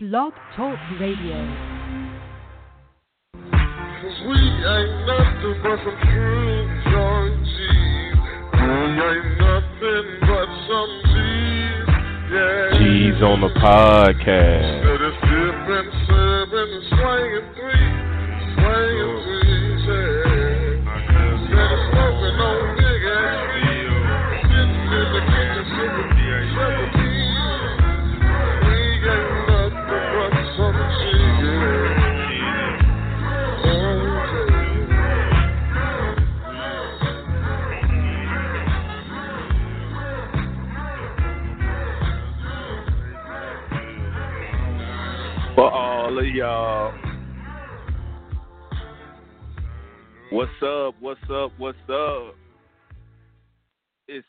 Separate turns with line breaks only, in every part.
Blog Talk Radio.
Cause we ain't nothing but some true young G's. We ain't nothing but some G's. Yeah.
G's on the podcast. Y'all. What's up? What's up? What's up? It's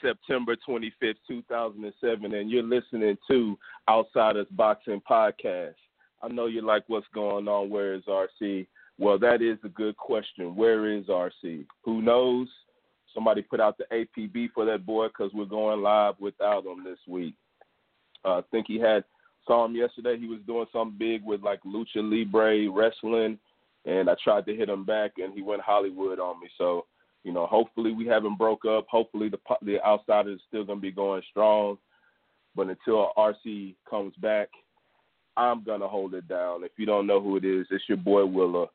September 25th, 2007, and you're listening to Outsiders Boxing Podcast. I know you like what's going on. Where is RC? Well, that is a good question. Where is RC? Who knows? Somebody put out the APB for that boy because we're going live without him this week. Uh, I think he had saw him yesterday. He was doing something big with like lucha libre wrestling, and I tried to hit him back, and he went Hollywood on me. So, you know, hopefully we haven't broke up. Hopefully the the outsider is still gonna be going strong. But until RC comes back, I'm gonna hold it down. If you don't know who it is, it's your boy Willa,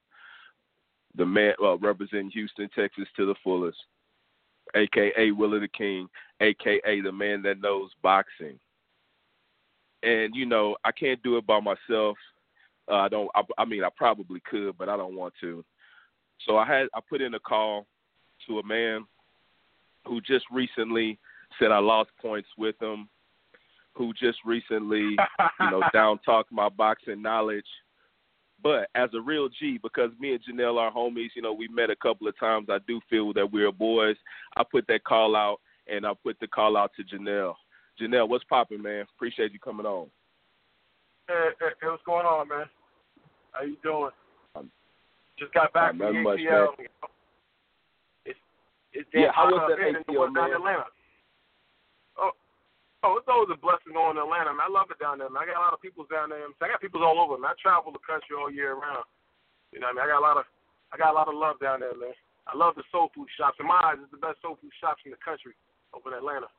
the man uh, representing Houston, Texas to the fullest, aka Willa the King, aka the man that knows boxing and you know I can't do it by myself. Uh, I don't. I, I mean, I probably could, but I don't want to. So I had I put in a call to a man who just recently said I lost points with him, who just recently, you know, down talked my boxing knowledge. But as a real G, because me and Jahnell are homies, you know, we met a couple of times. I do feel that we're boys. I put that call out, and I put the call out to Jahnell. Jahnell, what's popping, man? Appreciate you coming on.
Hey, hey, hey, what's going on, man? How you doing?
Um,
Just got back from the
much,
ATL. It's it's
Yeah, how was that
here than it
ATL,
was down in
man?
Atlanta. Oh, oh, it's always a blessing going to Atlanta, man. I love it down there, man. I got a lot of people down there. I got people all over, man. I travel the country all year round. You know, what I mean, I got a lot of, I got a lot of love down there, man. I love the soul food shops. In my eyes, it's the best soul food shops in the country over in Atlanta.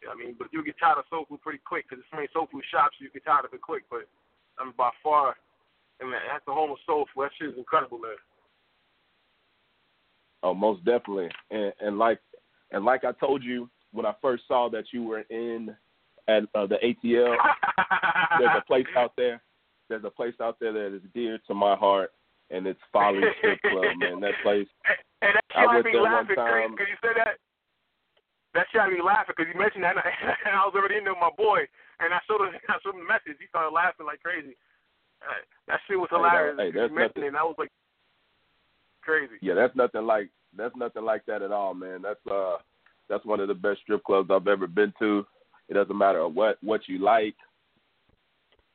You know what I mean, but you get tired of soul food pretty quick because there's so many soul food shops. You get tired of it quick, but I mean, by far, I mean, that's the home of soul food. That shit is incredible, man.
Oh, most definitely. And, and like and like I told you when I first saw that you were in at uh, the ATL, there's a place out there. There's a place out there that is dear to my heart, and it's Folly Strip Club, man. That place.
And that
I went there one
laughing
time.
because you said that. That shit had me laughing because you mentioned that, and I, and I was already in there with my boy, and I showed him, I showed him the message. He started laughing like crazy. Uh, that shit was
Hey, that-
hilarious.
hey, that's nothing.
it, and I was like, crazy.
Yeah, that's nothing like that's nothing like that at all, man. That's uh that's one of the best strip clubs I've ever been to. It doesn't matter what what you like,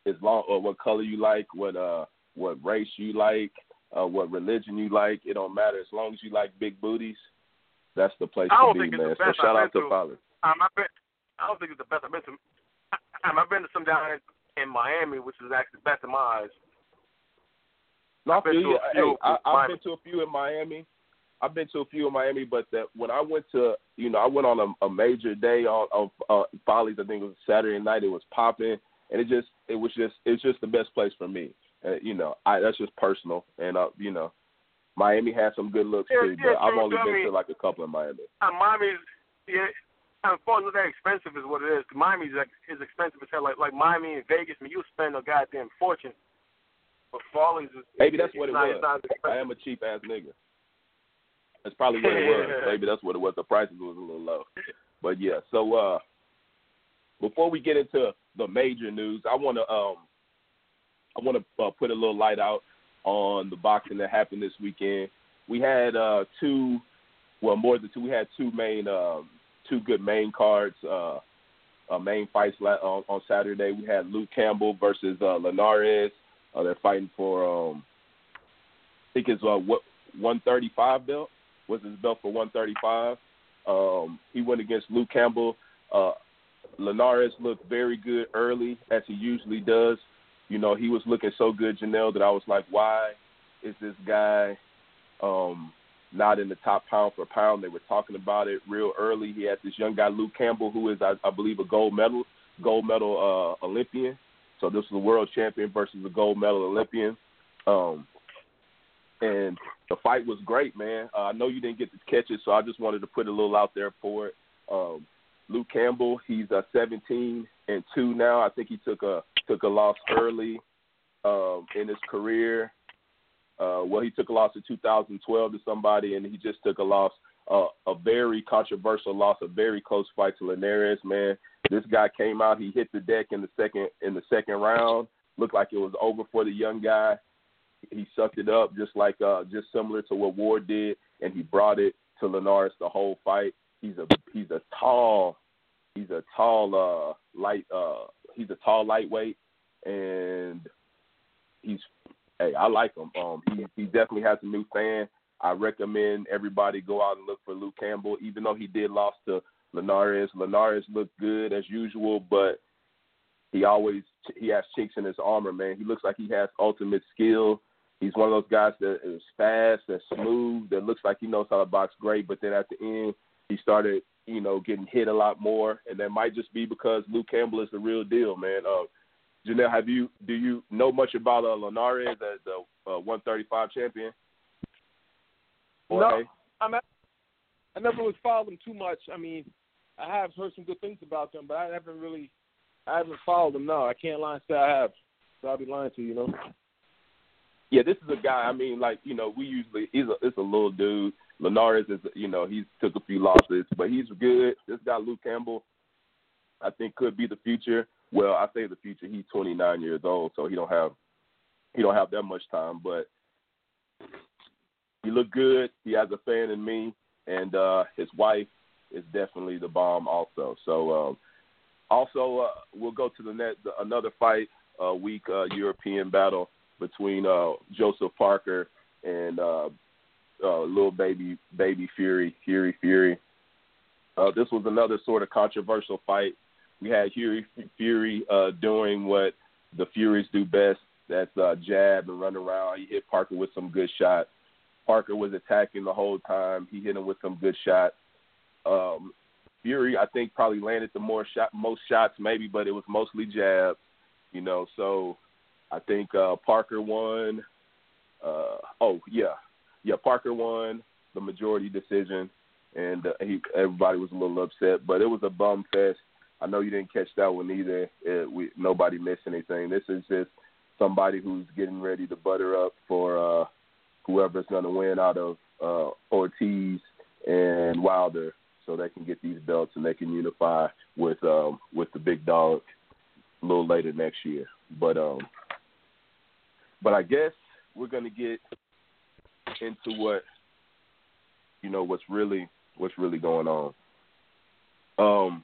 as long or what color you like, what uh what race you like, uh what religion you like. It don't matter as long as you like big booties. That's the place
I
to be, man. So shout
I've
out to
to. Um, I've been, I don't think it's the best. I've been to. Um, I've been to some down in, in Miami, which is actually best in my eyes.
No, I
I've been to a few
Hey, I, I've been to a few in Miami. I've been to a few in Miami, but that when I went to, you know, I went on a, a major day on of uh, Follies. I think it was Saturday night. It was popping, and it just, it was just, it's just the best place for me. Uh, you know, I that's just personal, and uh, you know, Miami has some good looks
Yeah,
too,
yeah,
but I've only
I
been
mean-
to like a couple in Miami.
Uh, Miami's yeah, I'm far that expensive is what it is. Miami's like is expensive as hell. Like like Miami and Vegas, I mean, you spend a goddamn fortune. But Follies is
Maybe that's what it
not,
was.
It's not as
I am a cheap ass nigga. That's probably what it was. Maybe that's what it was. The prices was a little low. But yeah, so uh before we get into the major news, I want to um I want to uh, put a little light out on the boxing that happened this weekend. We had uh two well more than two. We had two main um two good main cards uh uh, main fights on, on Saturday. We had Luke Campbell versus uh, Linares. Uh, they're fighting for um, I think it's uh, what 135 belt was his belt for 135. Um, he went against Luke Campbell. Uh, Linares looked very good early, as he usually does. You know, he was looking so good, Jahnell, that I was like, why is this guy um, not in the top pound for pound? They were talking about it real early. He had this young guy, Luke Campbell, who is, I, I believe, a gold medal gold medal uh, Olympian. So this was a world champion versus a gold medal Olympian. Um, and the fight was great, man. Uh, I know you didn't get to catch it, so I just wanted to put a little out there for it. Um, Luke Campbell, he's uh, 17 and two now. I think he took a took a loss early um, in his career. Uh, well, he took a loss in 2012 to somebody, and he just took a loss, uh, a very controversial loss, a very close fight to Linares. Man, this guy came out, he hit the deck in the second in the second round. Looked like it was over for the young guy. He sucked it up just like uh, just similar to what Ward did, and he brought it to Linares the whole fight. He's a he's a tall he's a tall uh light uh he's a tall lightweight and he's hey I like him. Um he he definitely has a new fan. I recommend everybody go out and look for Luke Campbell, even though he did lost to Linares. Linares looked good as usual, but he always he has chinks in his armor, man. He looks like he has ultimate skill. He's one of those guys that is fast, that's smooth, that looks like he knows how to box great, but then at the end he started, you know, getting hit a lot more, and that might just be because Luke Campbell is the real deal, man. Uh, Jahnell, have you do you know much about uh, Linares as the uh, 135 champion?
no, I'm. At, I never really followed them too much. I mean, I have heard some good things about them, but I haven't really, I haven't followed them. No, I can't lie and say I have. So I'll be lying to you, you know.
Yeah, this is a guy. I mean, like you know, we usually he's a it's a little dude. Linares is you know he's took a few losses, but he's good. This guy Luke Campbell, I think could be the future. Well, I say the future. He's 29 years old, so he don't have he don't have that much time, but he looked good. He has a fan in me, and uh his wife is definitely the bomb also. So um, also uh, we'll go to the net the, another fight uh, week uh, European battle between uh, Joseph Parker and uh, uh, little baby baby Fury Fury Fury. Uh, this was another sort of controversial fight. We had Fury Fury uh, doing what the Furies do best. That's uh, jab and run around. He hit Parker with some good shots. Parker was attacking the whole time. He hit him with some good shots. Um, Fury, I think, probably landed the more shot, most shots, maybe, but it was mostly jabs. You know, so I think uh, Parker won. Uh, oh yeah, yeah, Parker won the majority decision, and uh, he, everybody was a little upset, but it was a bum fest. I know you didn't catch that one either. It, we, nobody missed anything. This is just somebody who's getting ready to butter up for uh, whoever's going to win out of uh, Ortiz and Wilder so they can get these belts and they can unify with um with the big dog a little later next year. But um but I guess we're gonna get into what you know what's really what's really going on. Um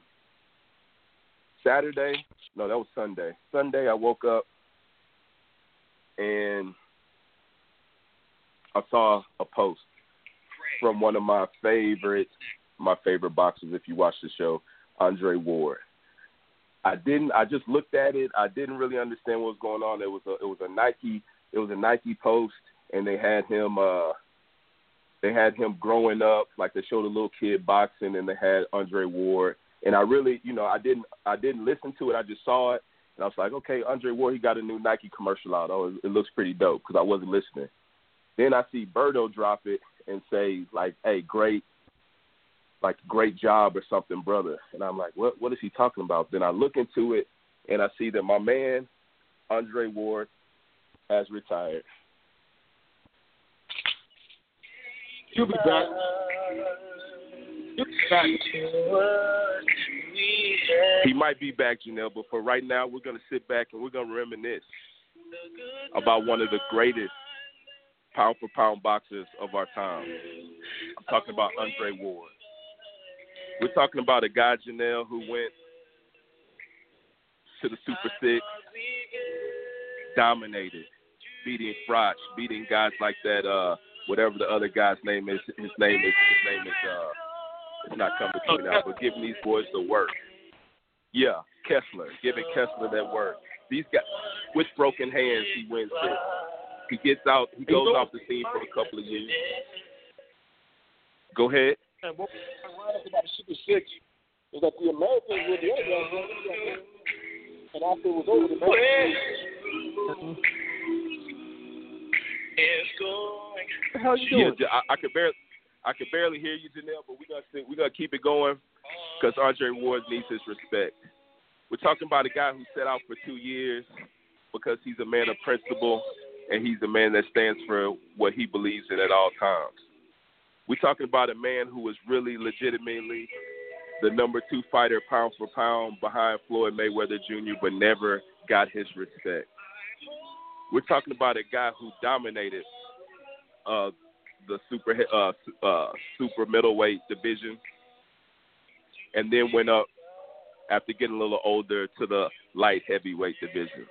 Saturday, no, that was Sunday. Sunday I woke up and I saw a post from one of my favorite my favorite boxers if you watch the show, Andre Ward. I didn't. I just looked at it. I didn't really understand what was going on. It was a it was a Nike it was a Nike post, and they had him. uh They had him growing up, like they showed a little kid boxing, and they had Andre Ward. And I really, you know, I didn't I didn't listen to it. I just saw it, and I was like, okay, Andre Ward, he got a new Nike commercial out. Oh, it, looks pretty dope because I wasn't listening. Then I see Berto drop it and say like, hey, great like great job or something, brother. And I'm like, what what is he talking about? Then I look into it and I see that my man Andre Ward has retired.
He'll be back. He'll be back.
He might be back, Jahnell, but for right now, we're going to sit back and we're going to reminisce about one of the greatest pound for pound boxers of our time. I'm talking about Andre Ward. We're talking about a guy, Jahnell, who went to the Super Six, dominated, beating Froch, beating guys like that. Uh, whatever the other guy's name is, his name is his name is uh, it's not coming to me now, but giving these boys the work. Yeah, Kessler, giving Kessler that work. These guys, with broken hands, he wins it. He gets out. He goes off the scene for a couple of years. Go ahead.
And what I like about the Super Six is that the Americans were the underdogs, and after it was over, the Americans.
The hell you doing?
Yeah, I, I could barely, I could barely hear you, Jahnell, but we got to we to keep it going because Andre Ward needs his respect. We're talking about a guy who set out for two years because he's a man of principle and he's a man that stands for what he believes in at all times. We're talking about a man who was really legitimately the number two fighter pound for pound behind Floyd Mayweather Jr., but never got his respect. We're talking about a guy who dominated uh, the super uh, uh, super middleweight division, and then went up after getting a little older to the light heavyweight division.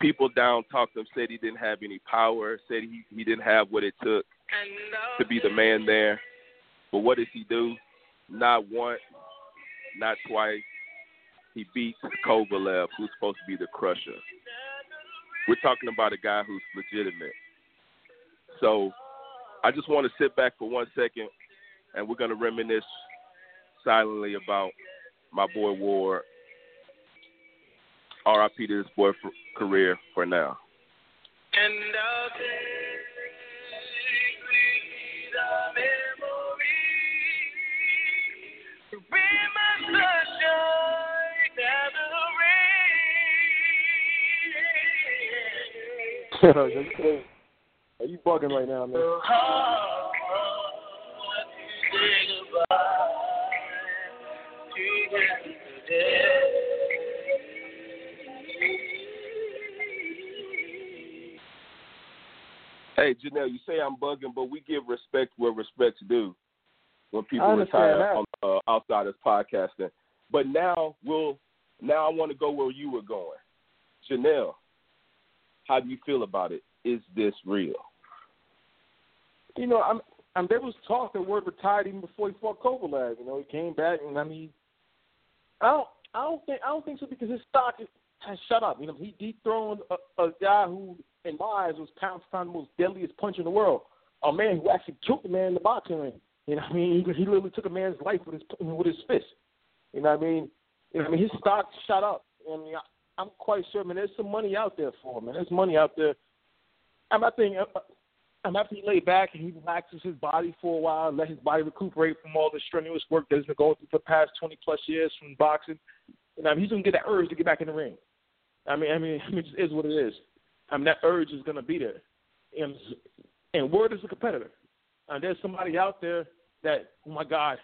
People down talked him, said he didn't have any power, said he, he didn't have what it took to be the man there. But what does he do? Not once, not twice. He beats Kovalev, who's supposed to be the crusher. We're talking about a guy who's legitimate. So I just want to sit back for one second and we're going to reminisce silently about my boy Ward. RIP to this boy for career for now.
And
Are you bugging right now, man?
So hard to say goodbye to yesterday.
Hey, Jahnell, you say I'm bugging, but we give respect where respect's due when people retire on uh, Outsiders podcasting. But now we'll now I want to go where you were going. Jahnell, how do you feel about it? Is this real?
You know, I'm, I'm there was talk that Ward retired even before he fought Kovalev. You know, he came back, and I mean, I don't, I don't think, I don't think so because his stock is, has shut up. You know, he dethroned a, a guy who, in my eyes, was pound for pound the most deadliest puncher in the world. A man who actually killed the man in the boxing ring. You know, what I mean, he, literally took a man's life with his with his fist. You know, what I mean, you know, I mean, his stock shot up. I mean, I'm quite sure, man. There's some money out there for him, man. There's money out there. I'm, I think. Uh, um, after he laid back and he relaxes his body for a while, let his body recuperate from all the strenuous work that he's been going through for the past 20 plus years from boxing, and I mean, he's gonna get that urge to get back in the ring. I mean, I mean, I mean, it just is what it is. I mean, that urge is gonna be there, and and Word is a competitor. And there's somebody out there that, oh my God,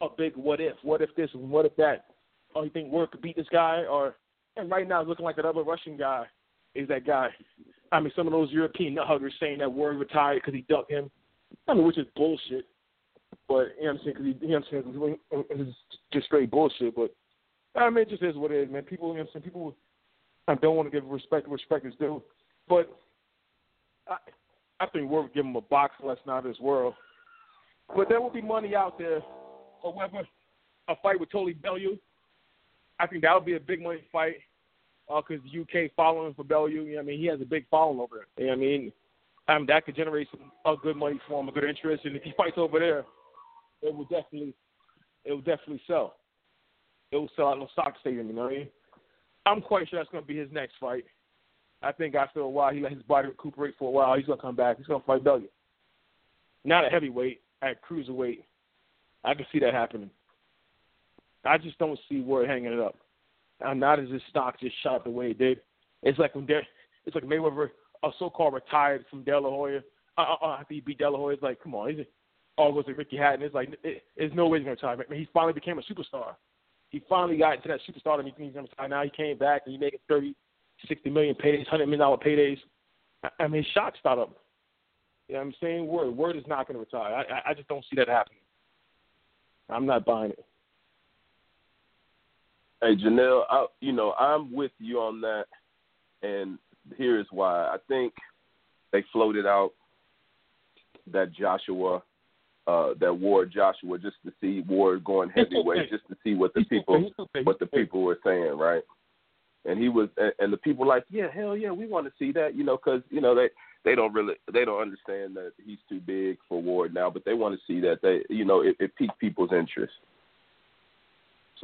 a big what if, what if this, what if that. Oh, you think Word could beat this guy? Or and right now, it's looking like that other Russian guy is that guy. I mean, some of those European nut huggers saying that Ward retired because he ducked him. I mean, which is bullshit. But you know what I'm saying? Because he, you know what I'm saying? It's just straight bullshit. But I mean, it just is what it is, man. People, you know what I'm saying? People, I don't want to give respect respect is due. But I, I think would give him a box lesson out of this world. But there will be money out there. However, a fight with Tony Bellew, I think that would be a big money fight because the UK following for Bellew. You know, I mean, he has a big following over there. You know I mean, um, that could generate some uh, good money for him, a good interest, and if he fights over there, it will definitely, it will definitely sell. It will sell out no stock stadium. You know what I mean? I'm quite sure that's going to be his next fight. I think after a while, he let his body recuperate for a while. He's going to come back. He's going to fight Bellew. Not a heavyweight, at cruiserweight. I can see that happening. I just don't see Ward hanging it up. And not as his stock just shot the way it did. It's like when De- it's like Mayweather, a so-called retired from De La Hoya. Uh, uh, uh, he beat De it's like, come on, he's or was it Ricky Hatton? It's like, it, there's no way he's gonna retire. I mean, he finally became a superstar. He finally got into that superstar. He thinks he's gonna retire. Now he came back and he making thirty, sixty million paydays, hundred million dollar paydays. I, I mean, his shot start up. You know what I'm saying? Word, word is not gonna retire. I, I, I just don't see that happening. I'm not buying it.
Hey Jahnell, I, you know I'm with you on that, and here's why. I think they floated out that Joshua, uh, that Ward Joshua, just to see Ward going heavyweight, just to see what the people what the people were saying, right? and he was, and, and the people like, yeah, hell yeah, we want to see that, you know, because you know they they don't really they don't understand that he's too big for Ward now, but they want to see that they, you know, it, it piqued people's interest.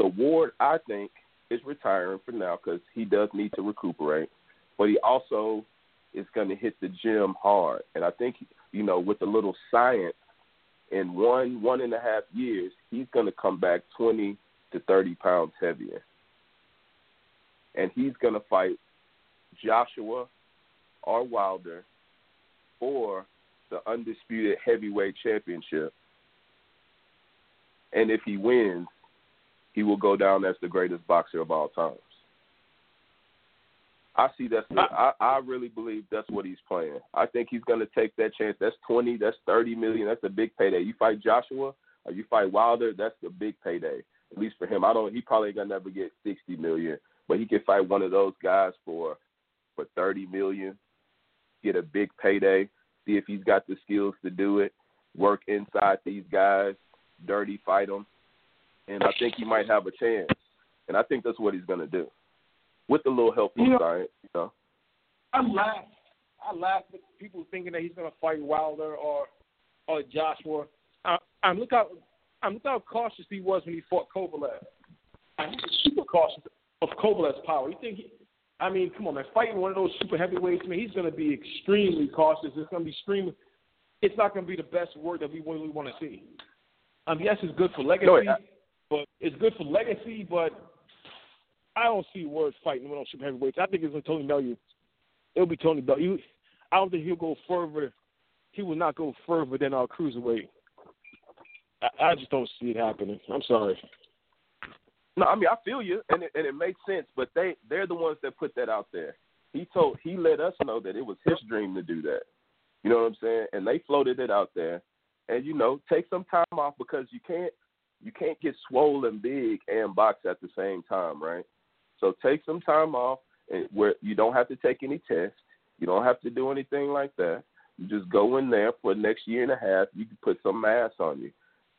So Ward, I think, is retiring for now because he does need to recuperate, but he also is going to hit the gym hard, and I think, you know, with a little science, in one one and a half years, he's going to come back twenty to thirty pounds heavier. And he's going to fight Joshua or Wilder for the undisputed heavyweight championship. And if he wins, he will go down as the greatest boxer of all times. I see that's the, I, I really believe that's what he's playing. I think he's going to take that chance. That's twenty. That's thirty million. That's a big payday. You fight Joshua or you fight Wilder. That's the big payday. At least for him. I don't. He probably gonna never get sixty million but he could fight one of those guys for for thirty million, get a big payday, see if he's got the skills to do it, work inside these guys, dirty fight them, and I think he might have a chance. And I think that's what he's gonna do, with a little help from
you know,
science. You know,
I laugh. I laugh at people thinking that he's gonna fight Wilder or or Joshua. I, I look how I'm look how cautious he was when he fought Kovalev. I was super cautious of Kovalev's power. You think? He, I mean, come on, man. Fighting one of those super heavyweights, man, he's going to be extremely cautious. It's going to be extremely. It's not going to be the best work that we really want to see. Um, yes, it's good for legacy,
no,
but it's good for legacy. But I don't see Ward fighting one of super heavyweights. I think it's to Tony Bellew. It'll be Tony Bellew. I don't think he'll go further. He will not go further than our cruiserweight. I, I just don't see it happening. I'm sorry.
No, I mean I feel you, and it, and it makes sense. But they they're the ones that put that out there. He told he let us know that it was his dream to do that. You know what I'm saying? And they floated it out there. And you know, take some time off because you can't you can't get swollen big and box at the same time, right? So take some time off and where you don't have to take any tests. You don't have to do anything like that. You just go in there for the next year and a half. You can put some mass on you,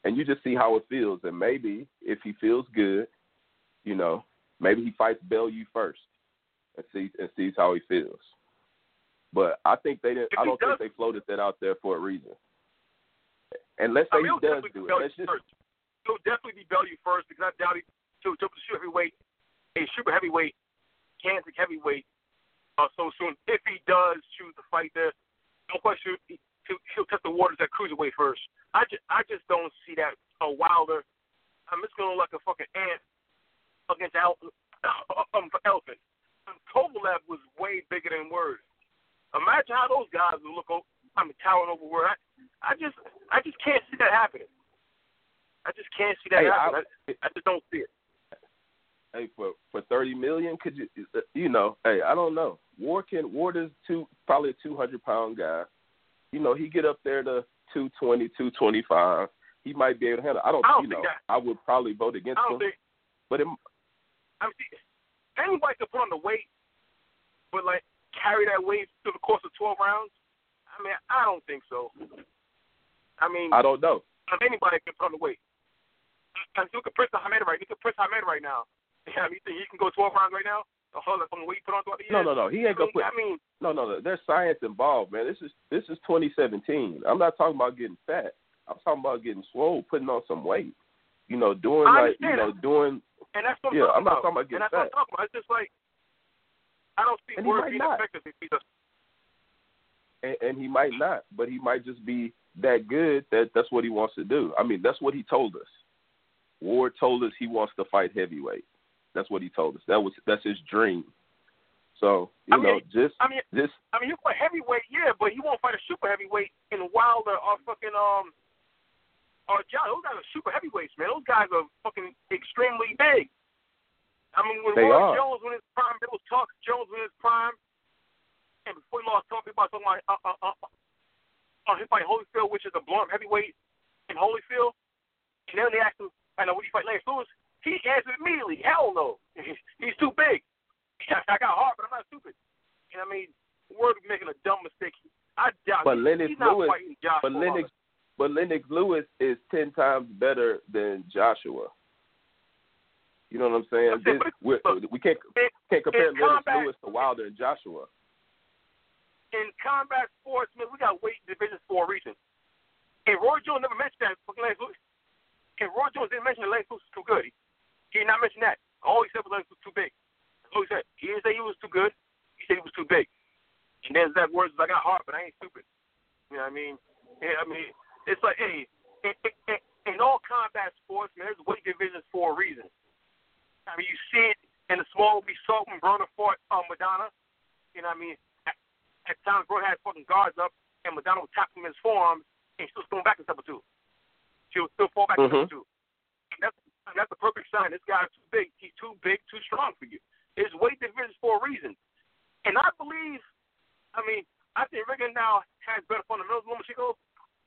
and you just see how it feels. And maybe if he feels good, you know, maybe he fights Bellew first and sees and sees how he feels. But I think they didn't. I don't think they floated that out there for a reason. And let's say
I mean,
he does do it. Let's just.
It'll definitely be Bellew first because I doubt he to to shoot heavyweight, a super heavyweight, Kansas heavyweight, uh, so soon. If he does choose to fight there, no question he'll, he'll test the waters at cruiserweight first. I just I just don't see that a Wilder. I'm just gonna look like a fucking ant against Al, um, Elfin. Kovalev was way bigger than Word. Imagine how those guys would look. Over, I mean, towering over Word. I, I just, I just can't see that happening. I just can't see that
hey. I,
I, I just don't see it.
Hey, for for thirty million, could you, uh, you know? Hey, I don't know. Ward can Ward is two probably a two hundred pound guy. You know, he get up there to two twenty, two twenty five. He might be able to handle. I don't,
I don't
you know.
that,
I would probably vote against
I don't
him.
think,
but it,
I mean, anybody can put on the weight, but like carry that weight through the course of twelve rounds. I mean, I don't think so. I mean,
I don't know.
Anybody can put on the weight. Mean, look at Prince Ahmed right. Look at Prince Ahmed right now. Yeah, you think he can go twelve rounds right now? Hold up, from the weight put on throughout the?
No, no, no. He ain't gonna put.
I mean,
no, no, no. There's science involved, man. This is this is 2017. I'm not talking about getting fat. I'm talking about getting swole, putting on some weight. You know, doing like you know, doing
and that's what I'm
yeah.
talking
I'm not
about.
talking about
and that's
fat.
what I'm talking about. It's just like I don't see Word being
not.
effective if he does.
and, and he might not, but he might just be that good that that's what he wants to do. I mean, that's what he told us. Ward told us he wants to fight heavyweight. That's what he told us. That was that's his dream. So you
I mean,
know, just
I mean,
just
I mean, he'll fight heavyweight, yeah, but he won't fight a super heavyweight in Wilder or fucking um or John. Those guys are super heavyweights, man. Those guys are fucking extremely big. I mean, when
They
Roy
are.
Jones in his prime, there was talk Jones in his prime, and before he lost talking about uh, uh, uh, uh, his fight Holyfield, which is a blunt heavyweight in Holyfield. And then they asked him, I know, would you fight Lance Lewis? He answered immediately, hell no. He's too big. I got heart, but I'm not stupid. And I mean, We're making a dumb mistake. I doubt
But Lennox
he's not
Lewis-
fighting Joshua.
but Lennox but Lennox Lewis is ten times better than Joshua. You know what I'm saying?
I'm saying,
This,
but-
we're, can't. Can't compare Lennox
combat-
Lewis to Wilder and Joshua.
in combat sports, man, we got weight divisions for a reason. And Roy Jones never mentioned that fucking Lance Lewis. And Roy Jones didn't mention Lance Lewis was too good. He, did not mention that. All he said was Lance was too big. That's all he said. He didn't say he was too good. He said he was too big. And then that words, I got heart, but I ain't stupid. You know what I mean? Yeah, I mean, it's like, hey, in, all combat sports, man, there's weight divisions for a reason. I mean, you see it in the small we saw when Broner fought um, Maidana. You know what I mean? At, at times, Broner had fucking guards up, and Maidana would tap him in his forearms, and she was going back a step or two. She would still fall back a step or two. And that's, and that's the perfect sign. This guy's too big. He's too big, too strong for you. There's weight divisions for a reason. And I believe, I mean, I think Rigondeaux has better fundamentals than Lomachenko,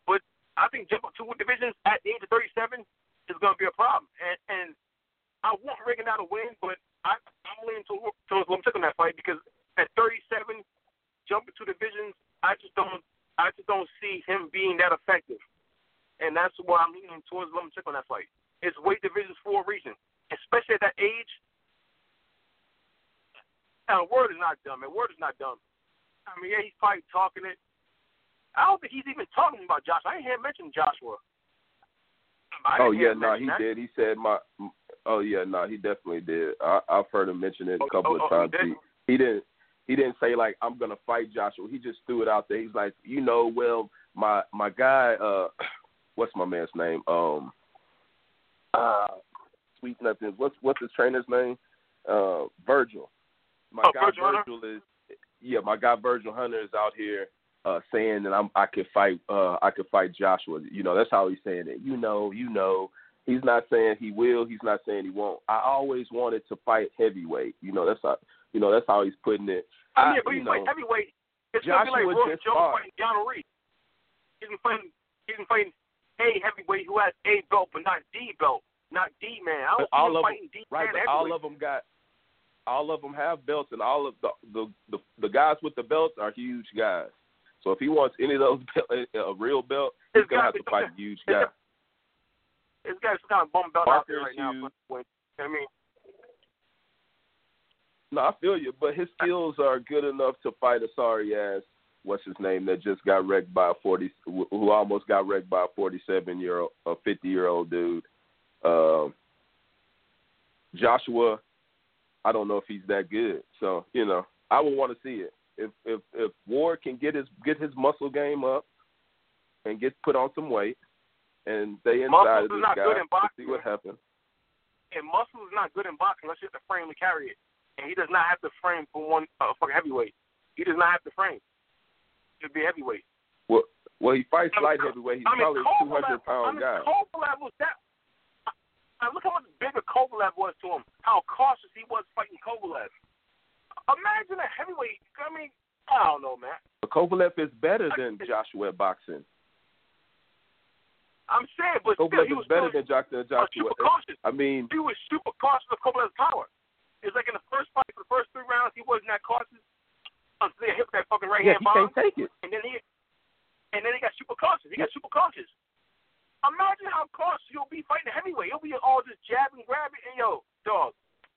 but I think jumping two divisions at the age of 37 is going to be a problem. And, and I want Rigondeaux to win, but I, I'm leaning towards towards Lomachenko in that fight because at 37, jumping two divisions, I just don't, I just don't see him being that effective. And that's why I'm leaning towards Lomachenko in that fight. It's weight divisions for a reason, especially at that age. And word is not dumb. Man, word is not dumb. I mean, yeah, he's probably talking it. I don't think he's even talking about Joshua. I didn't hear him mention Joshua.
Oh yeah, no,
mention
he
that.
did. He said my. Oh yeah, no, he definitely did. I, I've heard him mention it a
Oh,
couple
oh,
of
oh,
times.
he did?
He, he didn't. He didn't say like I'm gonna fight Joshua. He just threw it out there. He's like, you know, well, my my guy, uh, what's my man's name? Um, uh, sweet nothing. What's what's his trainer's name? Uh, Virgil. My
Oh,
guy
Virgil Hunter?
Virgil is. Yeah, my guy Virgil Hunter is out here uh saying that I'm I could fight uh I could fight Joshua. You know, that's how he's saying it. You know, you know. He's not saying he will, he's not saying he won't. I always wanted to fight heavyweight. You know, that's how you know, that's how he's putting it.
I mean, but
you
he's
know,
heavyweight. It's gonna be like
Joshua
Roy Jones
fought.
fighting Keanu Reeves. He's been fighting. He's been fighting a heavyweight who has a belt, but not D belt, not D man. I don't see
all of them,
fighting D
right?
man
But all of them got, all of them have belts, and all of the the the, the guys with the belts are huge guys. So if he wants any of those belt, a real belt, he's
It's
gonna have to fight a huge guy.
This guy's some kind of bum belt out there right now. But, I mean,
No, I feel you, but his skills are good enough to fight a sorry ass. What's his name that just got wrecked by a forty, who almost got wrecked by a forty-seven year old, a fifty-year-old dude. Um, Joshua, I don't know if he's that good. So you know, I would want to see it. If if if Ward can get his get his muscle game up and get put on some weight and stay inside
Muscles
of
is
this
not
guy,
good in boxing,
see what happens.
and muscle is not good in boxing unless you have the frame to carry it. And he does not have the frame for one uh, fucking heavyweight. He does not have the frame to be heavyweight.
Well, well, he fights
I mean,
light heavyweight. He's
I mean,
probably a two hundred pound
I mean,
guy.
Kovalev was that. I, look how much bigger Kovalev was to him. How cautious he was fighting Kovalev. Imagine a heavyweight. I mean, I don't know, man.
But Kovalev is better than Joshua at boxing.
I'm saying, but still,
Kovalev
he
is
was
better
still
than Joshua. Joshua.
super cautious.
I mean,
He was super cautious of Kovalev's power. It's like in the first fight, for the first three rounds, he wasn't that cautious Oh, until they hit that fucking right
yeah,
hand
he
bomb.
can't take it.
and then he and then he got super cautious. He got super cautious. Imagine how cautious he'll be fighting a heavyweight. He'll be all just jabbing, grabbing, and yo, dog.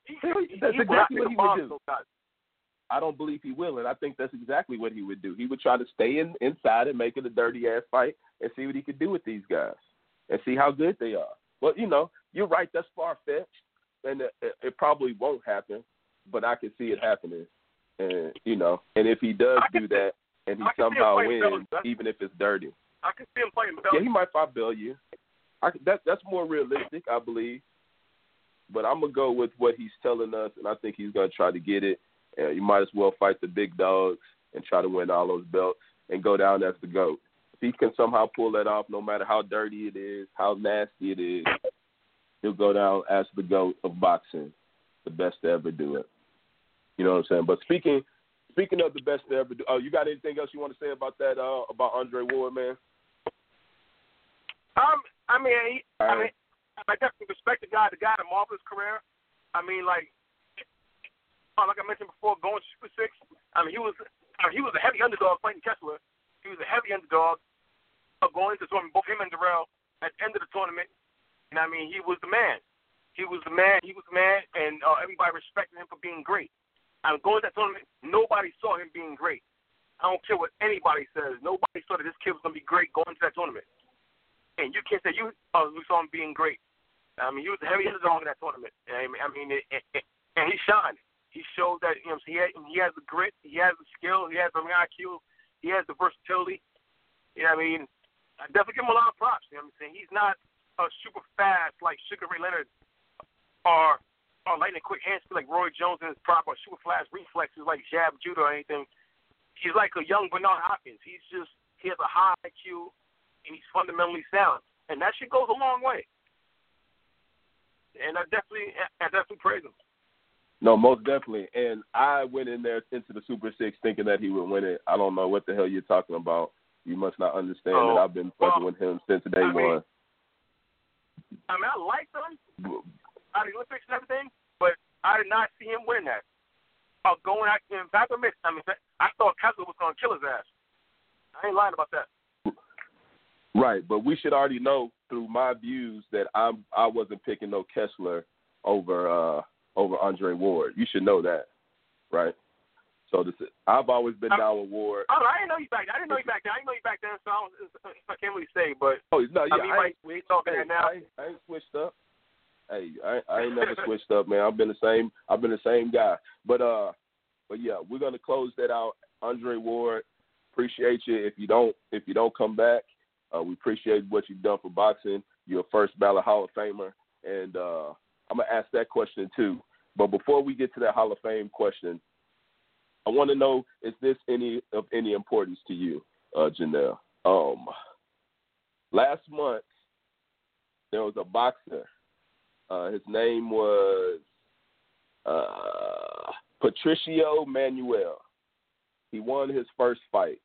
He, he,
that's
he
exactly what he would do.
to those guys.
I don't believe he will, and I think that's exactly what he would do. He would try to stay in inside and make it a dirty ass fight and see what he could do with these guys and see how good they are. But you know, you're right. That's far fetched, and it, it probably won't happen. But I can see it happening, and you know, and if he does do that and he
I can see him
somehow wins, even if it's dirty,
I can see him playing. fighting
yeah, he might fight Bellew. I that that's more realistic, I believe. But I'm gonna go with what he's telling us, and I think he's gonna try to get it. And you might as well fight the big dogs and try to win all those belts and go down as the goat. If he can somehow pull that off, no matter how dirty it is, how nasty it is, he'll go down as the goat of boxing, the best to ever do it. You know what I'm saying? But speaking speaking of the best to ever do, oh, you got anything else you want to say about that? Uh, about Andre Ward, man?
Um, I mean, he, I mean, I definitely respect the guy. The guy had a marvelous career. I mean, like, uh, like I mentioned before, going to Super Six. I mean, he was, I mean, he was a heavy underdog fighting Kessler. He was a heavy underdog going into the tournament. Both him and Dirrell at the end of the tournament. And I mean, he was the man. He was the man. He was the man, and uh, everybody respected him for being great. I'm going to that tournament. Nobody saw him being great. I don't care what anybody says. Nobody saw that this kid was going to be great going to that tournament. And you can't say you uh, we saw him being great. I mean, he was the heavy underdog in that tournament. I mean, I mean, it, it, it, and he shined. He showed that you know he had, he has the grit, he has the skill, he has the IQ, he has the versatility. You know, what I mean, I definitely give him a lot of props. You know what I'm saying? He's not a super fast like Sugar Ray Leonard or or lightning quick hands like Roy Jones in his prop or super fast reflexes like jab judo or anything. He's like a young Bernard Hopkins. He's just he has a high IQ and he's fundamentally sound, and that shit goes a long way. And I definitely I definitely praise him.
No, most definitely. And I went in there into the Super Six thinking that he would win it. I don't know what the hell you're talking about. You must not understand
oh,
that I've been fucking
well,
with him since day
I mean,
one.
I mean, I liked him out of the Olympics and everything, but I did not see him win that. Uh, going out in fact, I mean, I thought Kessler was going to kill his ass. I ain't lying about that.
Right, but we should already know through my views that I'm I wasn't picking no Kessler over uh over Andre Ward. You should know that, right? So this is, I've always been
I,
down with Ward.
I, I didn't know you back. I didn't know you back then. I didn't know you back then, so I, don't, I can't really say. But
oh no, yeah,
I mean,
I,
like, we ain't talking that now.
I, I ain't switched up. Hey, I, I ain't never switched up, man. I've been the same. I've been the same guy. But uh, but yeah, we're gonna close that out. Andre Ward, appreciate you. If you don't, if you don't come back, uh, we appreciate what you've done for boxing. You're a first ballot Hall of Famer, and uh, I'm gonna ask that question too. But before we get to that Hall of Fame question, I want to know is this any of any importance to you, uh, Jahnell? Um, last month there was a boxer. Uh, his name was uh, Patricio Manuel. He won his first fight.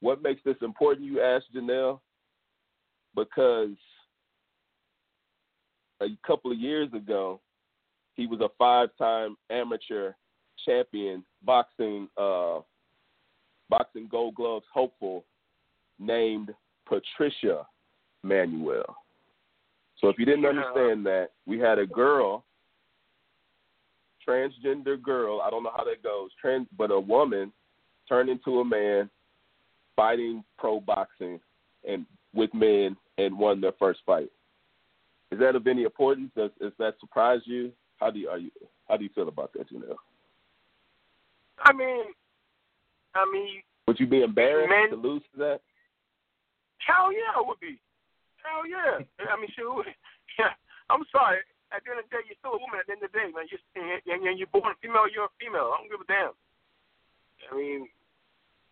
What makes this important, you ask Jahnell? Because a couple of years ago, he was a five-time amateur champion boxing uh, boxing Gold Gloves hopeful named Patricia Manuel. So if you didn't understand that, we had a girl, transgender girl. I don't know how that goes, trans, but a woman turned into a man, fighting pro boxing and with men and won their first fight. Is that of any importance? Does, does that surprise you? How do you, are you how do you feel about that, Jahnell?
I mean, I mean,
would you be embarrassed
men,
to lose to that?
Hell yeah, I would be. Hell yeah. I mean, shoot. Yeah, I'm sorry. At the end of the day, you're still a woman. At the end of the day, man, you're and, and you're born female. You're a female. I don't give a damn. I mean,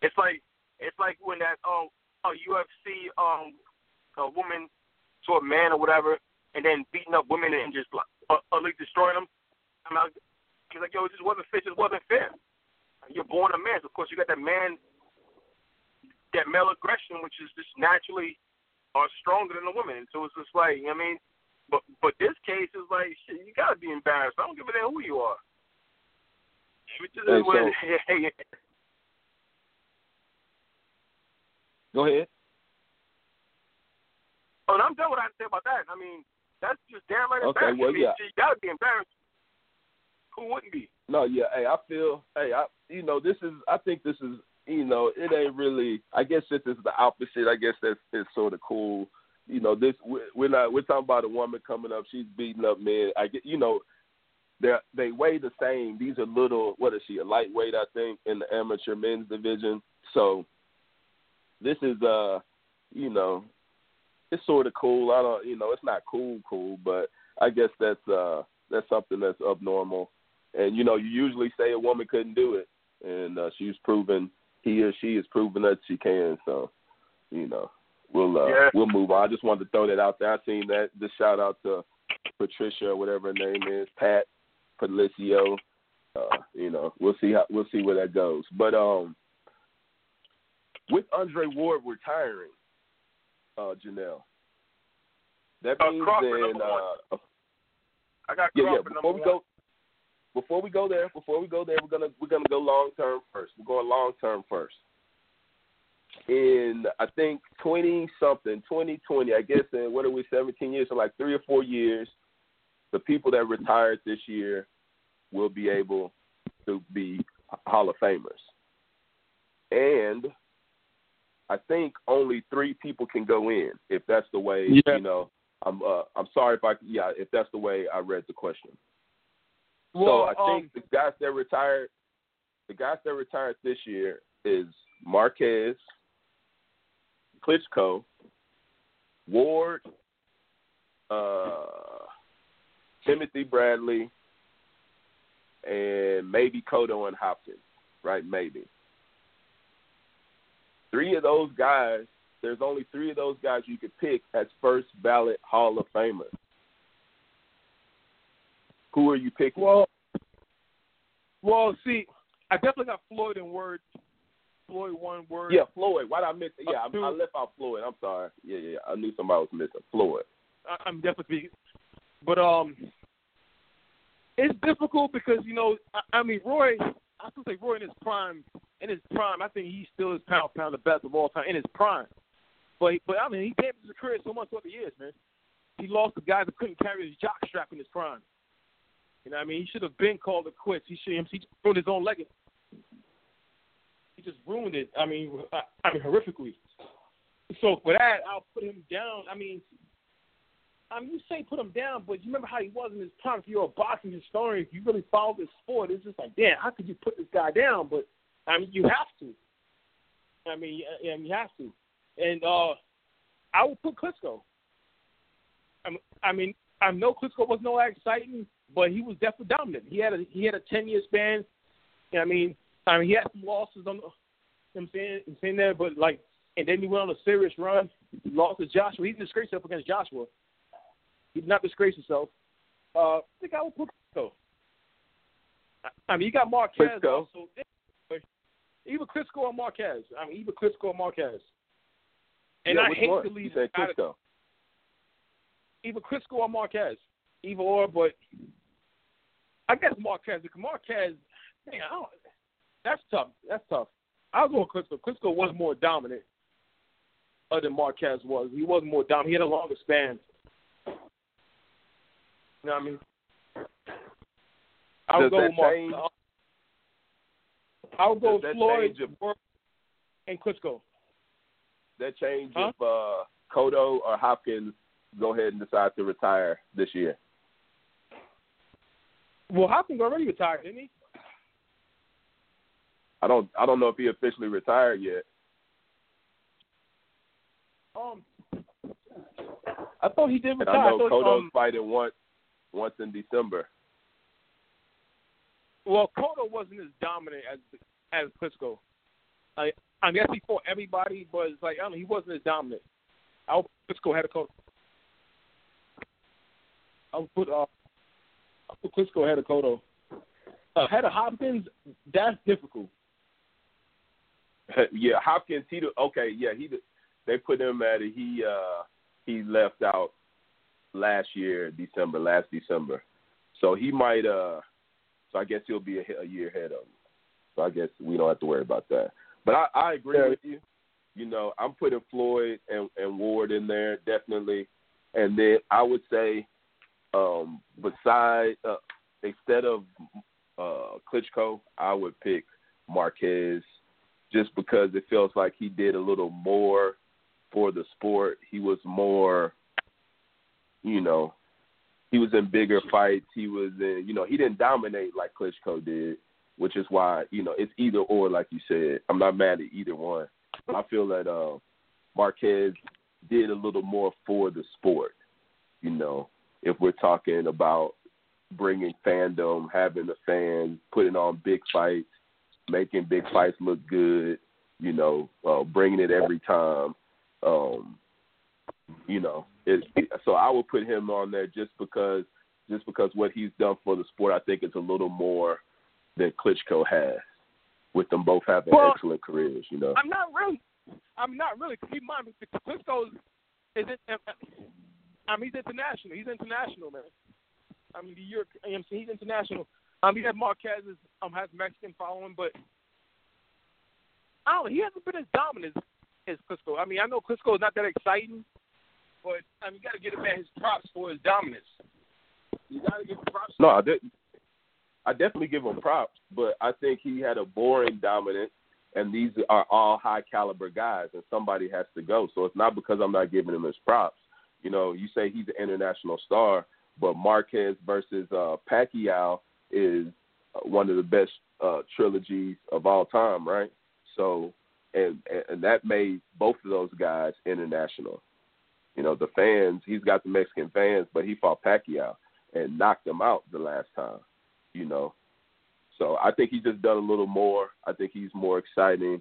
it's like it's like when that um a UFC um a woman to a man or whatever, and then beating up women and just like uh, at least destroying them. I mean, he's like, yo, it just wasn't fit. Just wasn't fair. You're born a man. So of course, you got that man, that male aggression, which is just naturally are stronger than a woman. So it's just like, you know what I mean, but but this case is like, shit, you gotta be embarrassed. I don't give a damn who you are. Which is
Hey,
when,
so- Go ahead.
oh, and I'm done with what I say about that. I mean, that's just damn right
Okay,
embarrassing.
well,
I mean,
yeah.
You gotta be embarrassed. Who wouldn't be?
No, yeah. Hey, I feel. Hey, I. You know, this is. I think this is. You know, it ain't really. I guess this is the opposite. I guess that's is sort of cool. You know, this we're we're not. We're talking about a woman coming up. She's beating up men. I get. You know, they they weigh the same. These are little. What is she? A lightweight, I think, in the amateur men's division. So, this is. Uh, you know, it's sort of cool. I don't. You know, it's not cool, cool, but I guess that's uh that's something that's abnormal. And you know, you usually say a woman couldn't do it, and uh, she's proven he or she is proven that she can. So, you know, we'll uh,
Yeah.
we'll move on. I just wanted to throw that out there. I seen that. Just shout out to Patricia, or whatever her name is, Pat Policio. Uh, you know, we'll see how we'll see where that goes. But um, with Andre Ward retiring, uh, Jahnell, that
Uh,
means
Crawford,
then uh,
I got
yeah, yeah. Before
number
we go, before we go there, before we go there, we're gonna we're gonna go long term first. We're going long term first. In I think twenty something, twenty twenty, I guess in what are we, seventeen years, so like three or four years, the people that retired this year will be able to be Hall of Famers. And I think only three people can go in if that's the way
Yeah.
you know. I'm uh, I'm sorry if I yeah if that's the way I read the question.
Well,
so I think
um,
the guys that retired, the guys that retired this year is Marquez, Klitschko, Ward, uh, Timothy Bradley, and maybe Cotto and Hopkins, right? Maybe. Three of those guys, there's only three of those guys you could pick as first ballot Hall of Famers. Who are you picking?
Well, well, see, I definitely got Floyd and Ward. Floyd one word.
Yeah, Floyd. Why did I miss? It? Yeah, I. I left out Floyd. I'm sorry. Yeah, yeah, yeah. I knew somebody was missing. Floyd.
I, I'm definitely. But um, it's difficult because you know, I, I mean, Roy. I still say Roy in his prime. In his prime, I think he still is pound pound the best of all time in his prime. But but I mean, he damaged his career so much over the years, man. He lost the guys that couldn't carry his jock strap in his prime. You know, what I mean, he should have been called it quits. He should. He ruined his own legacy. He just ruined it. I mean, I, I mean, horrifically. So for that, I'll put him down. I mean, I mean, you say put him down, but you remember how he was in his prime. If you're a boxing historian, if you really follow this sport, it's just like, damn, how could you put this guy down? But I mean, you have to. I mean, y- I mean, you have to. And uh I would put Klitschko. I mean, I mean, I know Klitschko was no exciting, but he was definitely dominant. He had a he had a ten year span. You know what I mean, I mean, he had some losses on. The, you know what I'm saying, I'm saying that, but like, and then he went on a serious run. He lost to Joshua. He disgraced himself against Joshua. He did not disgrace himself. Uh, I would put Klitschko. I- mean, you got Marquez
Klitschko.
also. Either Klitschko or Marquez. I mean, either Klitschko or Marquez. And
yeah,
I hate
one?
to leave
You said Klitschko.
either Klitschko or Marquez. Either or, but I guess Marquez. Because Marquez, man, I don't, that's tough. That's tough. I'll go with Klitschko. Klitschko was more dominant uh, than Marquez was. He was more dominant. He had a longer span. You know what I mean? I would go with Mar-
change?
I would go with Floyd
if-
and Klitschko.
That change
Huh?
if uh, Cotto or Hopkins go ahead and decide to retire this year.
Well, Hopkins already retired, didn't he?
I don't. I don't know if he officially retired yet.
Um, I thought he did
And
retire.
I know
thought,
Cotto's
um,
fighting once, once in December.
Well, Cotto wasn't as dominant as as Klitschko. I I guess he fought everybody, but it's like I don't know, he wasn't as dominant. I put Klitschko ahead of Cotto. I would put uh, I would put Klitschko ahead of Cotto. Uh, ahead of Hopkins, that's difficult.
yeah, Hopkins. He okay. Yeah, he. They put him at it. He uh he left out last year, December, last December. So he might. uh So I guess he'll be a, a year ahead of him. So I guess we don't have to worry about that. But I, I agree
Yeah.
with you. You know, I'm putting Floyd and, and Ward in there definitely, and then I would say, um, beside uh, instead of uh, Klitschko, I would pick Marquez just because it feels like he did a little more for the sport. He was more, you know, he was in bigger fights. He was in, you know, he didn't dominate like Klitschko did, which is why, you know, it's either or, like you said. I'm not mad at either one. I feel that uh, Marquez did a little more for the sport, you know, if we're talking about bringing fandom, having the fans, putting on big fights, making big fights look good, you know, uh, bringing it every time. Um, you know, it, so I would put him on there just because, just because what he's done for the sport, I think is a little more than Klitschko has, with them both having
Well,
excellent careers. You know,
I'm not really. I'm not really. Keep in mind, because Klitschko is. It, I mean, he's international. He's international, man. I mean, the Europe. You know? He's international. Um, you have Marquez is, um has Mexican following, but I don't know. He hasn't been as dominant as, Klitschko. I mean, I know Klitschko is not that exciting, but I mean, you got to give the man his props for his dominance. You got to give him props.
no, I didn't. I definitely give him props, but I think he had a boring dominance, and these are all high caliber guys, and somebody has to go. So it's not because I'm not giving him his props. You know, you say he's an international star, but Marquez versus uh, Pacquiao is one of the best uh, trilogies of all time, right? So, and and that made both of those guys international. You know, the fans, he's got the Mexican fans, but he fought Pacquiao and knocked him out the last time. You know, so I think he's just done a little more. I think he's more exciting.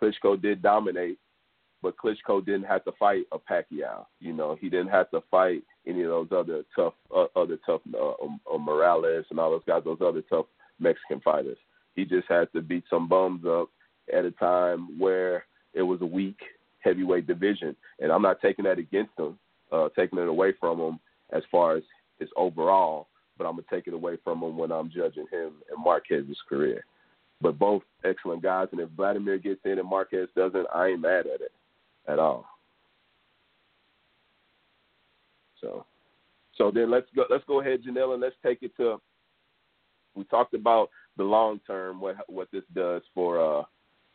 Klitschko did dominate, but Klitschko didn't have to fight a Pacquiao. You know, he didn't have to fight any of those other tough, uh, other tough uh, um, uh, Morales and all those guys, those other tough Mexican fighters. He just had to beat some bums up at a time where it was a weak heavyweight division, and I'm not taking that against him, uh, taking it away from him as far as his overall, but I'm gonna take it away from him when I'm judging him and Marquez's career. But both excellent guys, and if Vladimir gets in and Marquez doesn't, I ain't mad at it at all. So, so then let's go. Let's go ahead, Jahnell, and let's take it to. We talked about the long term, what what this does for uh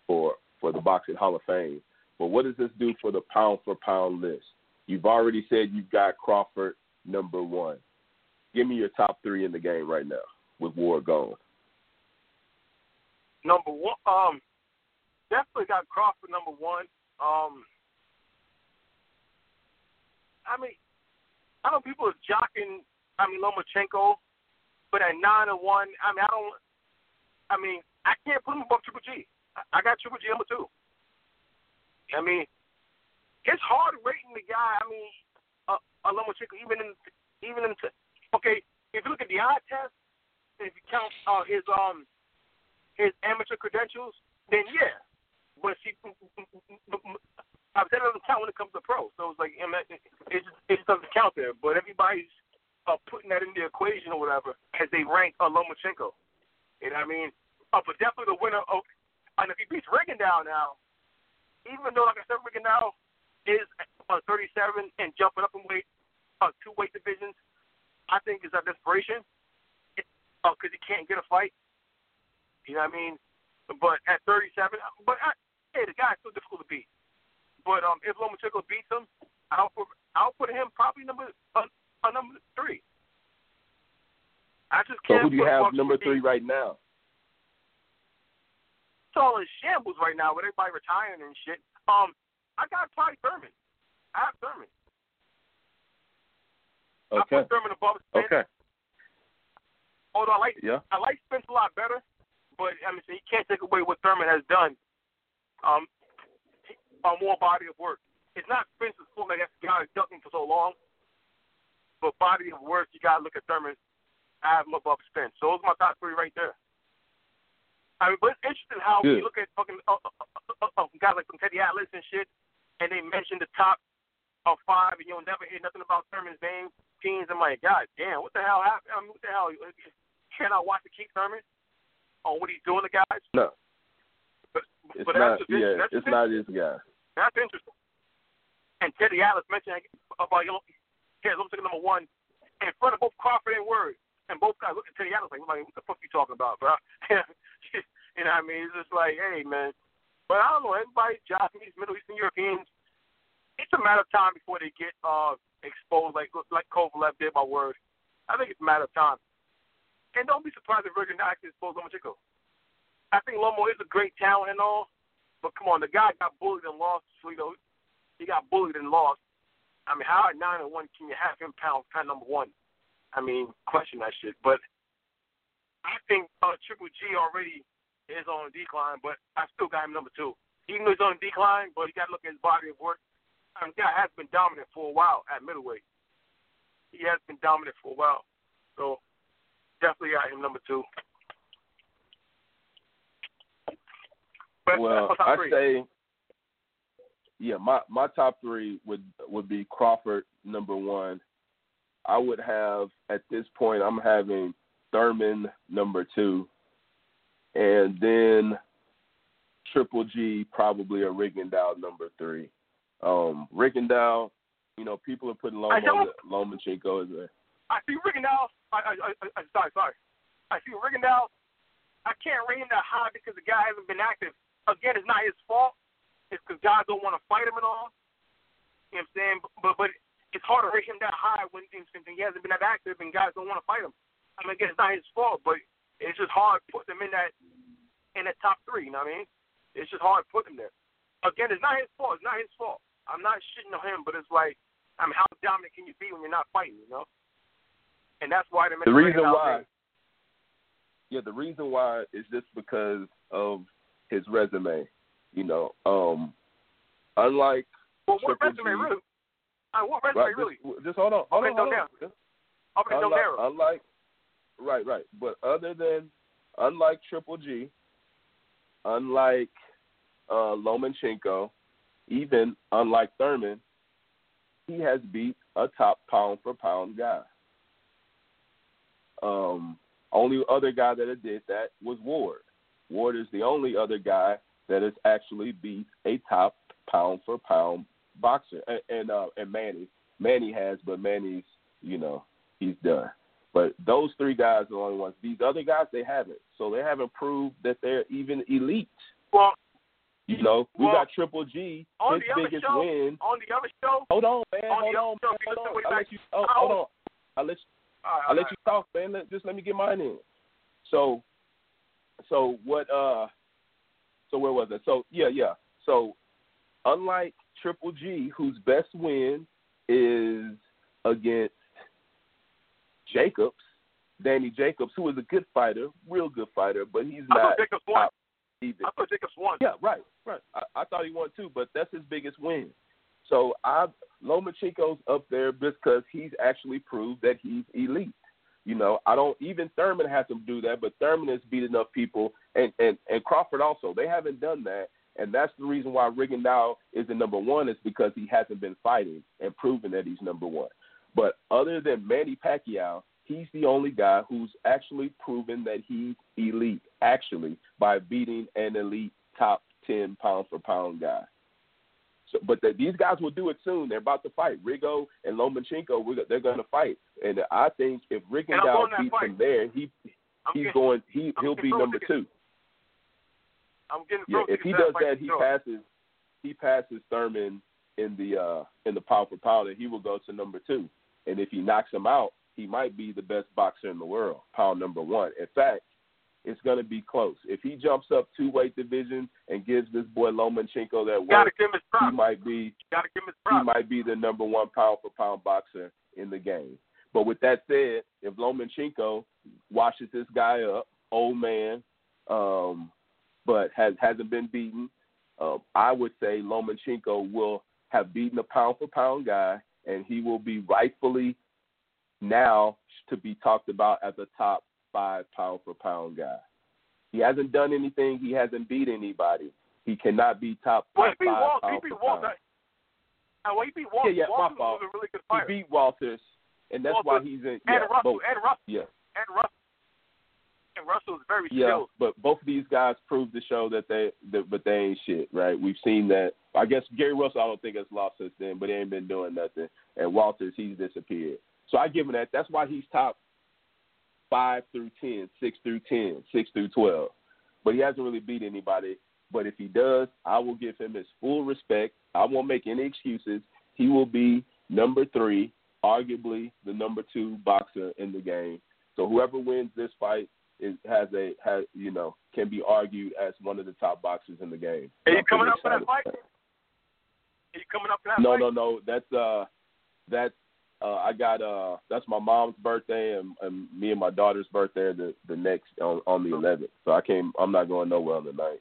for for the boxing Hall of Fame. But what does this do for the pound for pound list? You've already said you've got Crawford number one. Give me your top three in the game right now with Ward gone.
Number one, um, definitely got Crawford number one. Um, I mean, I know people are jocking. I mean, Lomachenko, but at nine and one, I mean, I don't. I mean, I can't put him above Triple G. I got Triple G number two. I mean, it's hard rating the guy. I mean, uh, a Lomachenko, even in even in okay, if you look at the eye test, if you count uh, his um his amateur credentials, then yeah. But see, Said it doesn't count when it comes to pro. So it's like it just, it just doesn't count there. But everybody's uh, putting that in the equation or whatever as they rank a Lomachenko. You know what I mean? Uh, but definitely the winner of, and if he beats Rigondeaux now, even though like I said, Rigondeaux is uh, 37 and jumping up in weight, uh, two weight divisions, I think is a desperation because uh, he can't get a fight. You know what I mean? But at 37, but I, hey, the guy's still difficult to beat. But um, if Lomachenko beats him, I'll put I'll put him probably number uh, uh, number three. I just can't.
So who do you have number three right now?
It's all in shambles right now with everybody retiring and shit. Um, I got probably Thurman. I have Thurman.
Okay.
I put Thurman above Spence.
Okay.
Although I like
yeah.
I like Spence a lot better, but I mean, so you can't take away what Thurman has done. Um, on more body of work. It's not Spence's fault that the guy is ducking for so long, but body of work, you got to look at Thurman. I have him above Spence. So those are my top three right there. I mean, but it's interesting how
Good.
we look at fucking uh, uh, uh, guys like from Teddy Atlas and shit, and they mention the top of five, and you'll never hear nothing about Thurman's name. Teams, I'm like, God damn, what the hell happened? I mean, what the hell? Can I watch the Keith Thurman on what he's doing to guys?
No.
But,
it's
but
not.
that's
Yeah,
that's
it's not his guy.
That's interesting. And Teddy Atlas mentioned about you know, here's I'm number one in front of both Crawford and Ward. And both guys look at Teddy Atlas like, what the fuck you talking about, bro? you know what I mean? It's just like, hey, man. But I don't know. Everybody, Japanese, Middle Eastern Europeans, it's a matter of time before they get uh, exposed like like Kovalev did by Ward. I think it's a matter of time. And don't be surprised if Virgin Knight exposed Lomachenko. I think Lomo is a great talent and all, but come on, the guy got bullied and lost. Know, he got bullied and lost. I mean, how at nine and one can you have him pound pound number one? I mean, question that shit. But I think uh, Triple G already is on decline, but I still got him number two. Even though he's on decline, but you got to look at his body of work. I mean, the guy has been dominant for a while at middleweight. He has been dominant for a while, so definitely got him number two. But
well,
that's my top
I
three.
say, yeah, my my top three would would be Crawford number one. I would have at this point I'm having Thurman number two, and then Triple G probably a Rigondeaux number three. Um, Rigondeaux, you know, people are putting
don't-
Lomachenko as a
I see Rigondeaux. I, I, I, I, sorry, sorry. I see Rigondeaux. I can't rate him that high because the guy hasn't been active. Again, it's not his fault. It's because guys don't want to fight him at all. You know what I'm saying? But but it's hard to rate him that high when he hasn't been that active and guys don't want to fight him. I mean, again, it's not his fault, but it's just hard putting him in that in that top three. You know what I mean? It's just hard putting him there. Again, it's not his fault. It's not his fault. I'm not shitting on him, but it's like, I mean, how dominant can you be when you're not fighting? You know? And that's why
the reason why. Yeah, the reason why is just because of his resume. You know, um, unlike
well, what
Triple
resume
G,
really? Mean, what resume
right,
really?
Just, just hold on, hold
Okay,
on, hold on. Just-
Okay,
unlike,
narrow.
unlike, right, right. But other than, unlike Triple G, unlike uh, Lomachenko, even unlike Thurman, he has beat a top pound for pound guy. Um, only other guy that did that was Ward. Ward is the only other guy that has actually beat a top pound for pound boxer, and and, uh, and Manny. Manny has, but Manny's, you know, he's done. But those three guys are the only ones. These other guys, they haven't. So they haven't proved that they're even elite.
Well,
You know, we
Well,
got Triple G,
on
his
the other
biggest
show,
win.
on the other show,
Hold on, man.
on
hold on, man. Hold on. I'll let you. Oh, hold on. I'll let you. I'll let you talk, man. Let, just let me get mine in. So, so what? Uh, so where was it? So yeah, yeah. So unlike Triple G, whose best win is against Jacobs, Danny Jacobs, who is a good fighter, real good fighter, but he's not.
I thought Jacobs won.
either.
I thought Jacobs won.
Yeah, right, right. I, I thought he won too, but that's his biggest win. So I Lomachenko's up there because he's actually proved that he's elite. You know, I don't even Thurman has to do that, but Thurman has beat enough people, and and and Crawford also. They haven't done that, and that's the reason why Rigondeaux is the number one is because he hasn't been fighting and proving that he's number one. But other than Manny Pacquiao, he's the only guy who's actually proven that he's elite, actually by beating an elite top ten pound for pound guy. So, but the, these guys will do it soon. They're about to fight. Rigo and Lomachenko, we're, they're going to fight. And I think if
I'm
Rigondeaux beats
fight.
him there, he
I'm
he's
getting,
going. He
I'm
he'll be number
tickets.
two.
I'm getting
Yeah, if he does that, he passes. He passes Thurman in the uh in the pound for and he will go to number two. And if he knocks him out, he might be the best boxer in the world, pound number one. In fact, it's going to be close. If he jumps up two weight divisions and gives this boy Lomachenko that work,
give his
he might be
Gotta give his
he might be the number one pound for pound boxer in the game. But with that said, if Lomachenko washes this guy up, old man, um, but has hasn't been beaten, um, I would say Lomachenko will have beaten a pound for pound guy, and he will be rightfully now to be talked about as a top five pound for pound guy. He hasn't done anything. He hasn't beat anybody. He cannot be top
Well,
top
he beat
five
Walt. He beat
for
Walt.
pound.
Uh, well, he beat Walt.
Yeah, yeah, my
Walters
fault.
was a really good
He beat Walters, and that's why he's in.
and
Yeah,
Russell.
both.
And Russell.
Yeah,
And Russell. And Russell is very
yeah,
skilled.
but both of these guys proved to show that they, that, but they ain't shit, right? We've seen that. I guess Gary Russell, I don't think has lost since then, but he ain't been doing nothing. And Walters, he's disappeared. So I give him that. That's why he's top five through ten, six through ten, six through twelve. But he hasn't really beat anybody. But if he does, I will give him his full respect. I won't make any excuses. He will be number three, arguably the number two boxer in the game. So whoever wins this fight is has a has you know can be argued as one of the top boxers in the game.
Are you
I'm
coming up for that fight? Are you coming up for that
No,
fight?
no, no. No. That's uh, that's uh, I got uh, that's my mom's birthday and, and me and my daughter's birthday the the next on on the 11th. So I came. I'm not going nowhere on the 9th.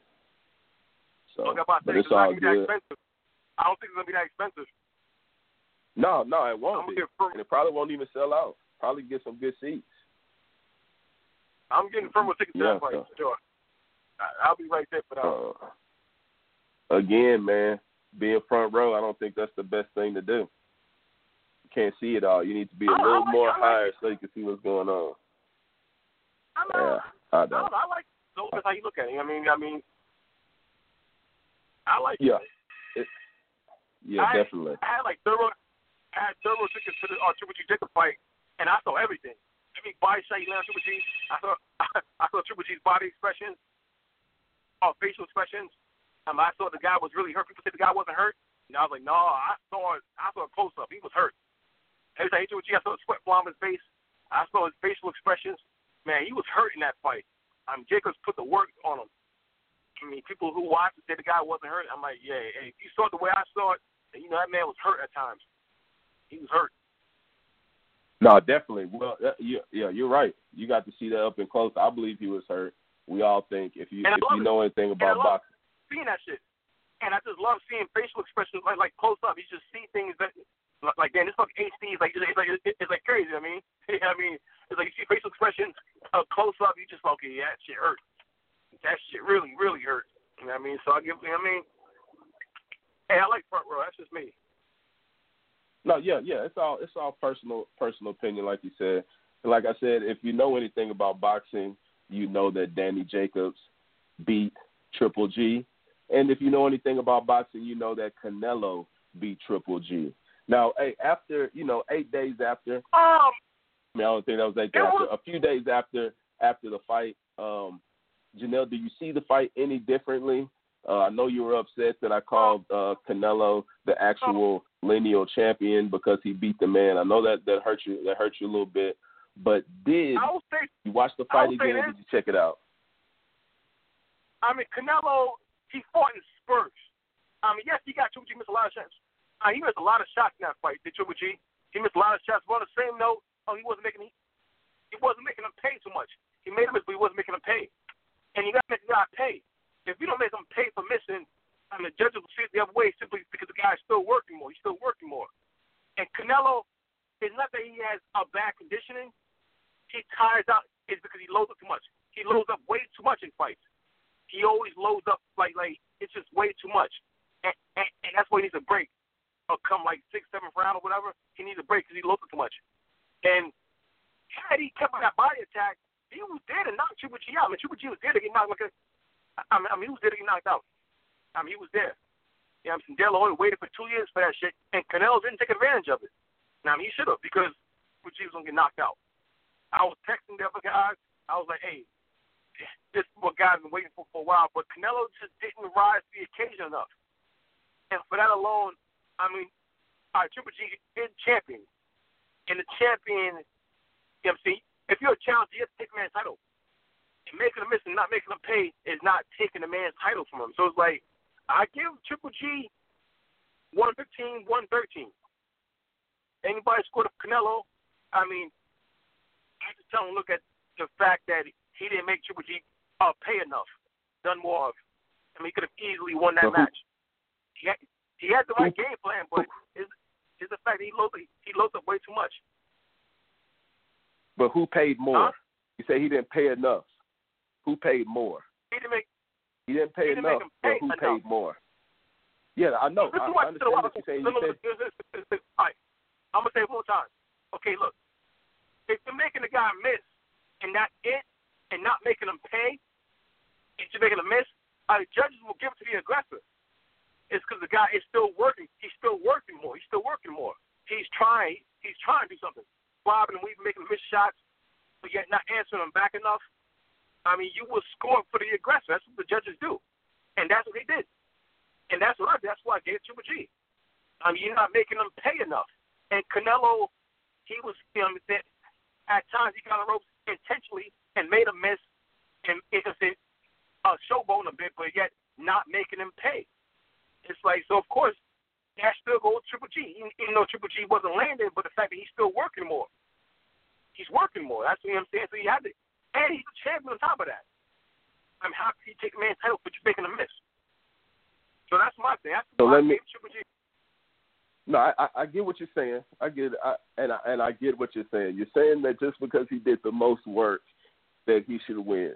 So,
Okay, I'm
but it's
it's
all good.
expensive. I don't think it's gonna be that expensive.
No, no, it won't
gonna
be, and it probably won't even sell out. Probably get some good seats.
I'm getting firm with tickets to
Yeah,
that fight
so-
for sure. I'll be right there for that.
Uh, again, man, being front row, I don't think that's the best thing to do. Can't see it all. You need to be a
I- I
little
like-
more
like
higher so you can see what's going on.
I'm
Yeah, I
I,
know.
don't know, I like those. That's how you look at it. I mean, I mean, I like.
Yeah, it, yeah,
I-
definitely.
I had like turbo, I had tickets to the uh, Triple G Jacob fight, and I saw everything. every body shot he landed Triple G, I saw I saw Triple G's body expressions, or facial expressions. Um, I saw the guy was really hurt. People said the guy wasn't hurt. And I was like, no, I saw I saw a close up. He was hurt. Every time he Triple G, I saw sweat fly on his face. I saw his facial expressions. Man, he was hurt in that fight. Um, Jacobs put the work on him. I mean, people who watched it said the guy wasn't hurt. I'm like, yeah, hey, if you saw it the way I saw it, then you know that man was hurt at times. He was hurt.
No, definitely. Well, uh, yeah, yeah, you're right. You got to see that up and close. I believe he was hurt. We all think if you if you
it.
know anything about
love
boxing.
seeing that shit. And I just love seeing facial expressions like like close up. You just see things that like, man, this fucking HD is like it's like it's like crazy. I mean, I mean, it's like you see facial expressions uh, close up. You just okay, yeah, that shit hurt. That shit really, really hurt. You know what I mean? So I give. I mean, hey, I like front row. That's just me.
No, yeah, yeah. It's all it's all personal personal opinion, like you said. And like I said, if you know anything about boxing, you know that Danny Jacobs beat Triple G, and if you know anything about boxing, you know that Canelo beat Triple G. Now, hey, after you know, eight days after,
Um,
I mean, I don't think that was eight days
It
after. A few days after after the fight, um, Jahnell, do you see the fight any differently? Uh, I know you were upset that I called uh, Canelo the actual lineal champion because he beat the man. I know that that hurt you. That hurt you a little bit. But did you watch the fight again? Did you check it out?
I mean, Canelo, he fought in spurts. I mean, yes, he got Triple G missed a lot of shots. Uh, he missed a lot of shots in that fight. Did Triple G? He missed a lot of shots. But on the same note, oh, he wasn't making he, wasn't making him pay too much. He made him miss, but he wasn't making him pay. And you got to make the guy pay. If you don't make him pay for missing, I mean, the judges will see it the other way simply because the guy's still working more. He's still working more. And Canelo, it's not that he has a bad conditioning. He tires out. It's because he loads up too much. He loads up way too much in fights he always loads up like like it's just way too much, and, and, and that's why he needs a break. Or come like sixth, seventh round or whatever, he needs a break because he loads up too much. And had he kept on that body attack, he was there to knock Triple G out. I mean, Triple G was there to get knocked. Like a, I mean, I mean, he was there to get knocked out. I mean, he was there. You know, what I'm saying De La waited for two years for that shit, and Canelo didn't take advantage of it. Now, I mean, he should have because Triple G was gonna get knocked out. I was texting the other guys. I was like, hey, this is what guys been waiting for for a while, but Canelo just didn't rise to the occasion enough. And for that alone, I mean, all right, Triple G is champion. And the champion, you know what If you're a challenger, you have to take the man's title. And making a miss and not making him pay is not taking the man's title from him. So it's like, I give Triple G 115, 113. Anybody scored of Canelo, I mean, I just tell him, look at the fact that he didn't make Triple G uh, pay enough, done more of. I mean, he could have easily won that match. He had, he had the right game plan, but it's, it's the fact that he loaded, he loaded up way too much.
But who paid more?
Huh?
You say he didn't pay enough. Who paid more?
He didn't make.
He didn't pay
He didn't make
enough,
him pay
who
enough.
paid more? Yeah, I know. I, I
a
understand what you're saying. You said
listen, listen. All right, I'm gonna say it one more time. Okay, look, if you're making the guy miss and that's it, and not making him pay, and you're making him miss, uh, the judges will give it to the aggressor. It's because the guy is still working. He's still working more. He's still working more. He's trying. He's trying to do something. Bobbing and weaving, making miss shots, but yet not answering them back enough. I mean, you will score for the aggressor. That's what the judges do, and that's what they did. And that's what I. That's why I gave Triple G. I mean, you're not making them pay enough. And Canelo, he was, you know, that at times he got on the ropes intentionally and made a miss and it was a uh, showboating a bit, but yet not making him pay. It's like so. Of course, that still goes Triple G, even, though Triple G wasn't landing, but the fact that he's still working more, he's working more. That's what I'm saying. So he had to, and he's a champion on top of that. I'm happy you take a man's title but you're making a miss? So that's my thing. That's
So let me-
Triple G.
No, I, I, I get what you're saying. I get, I, and I, and I get what you're saying. You're saying that just because he did the most work, that he should win.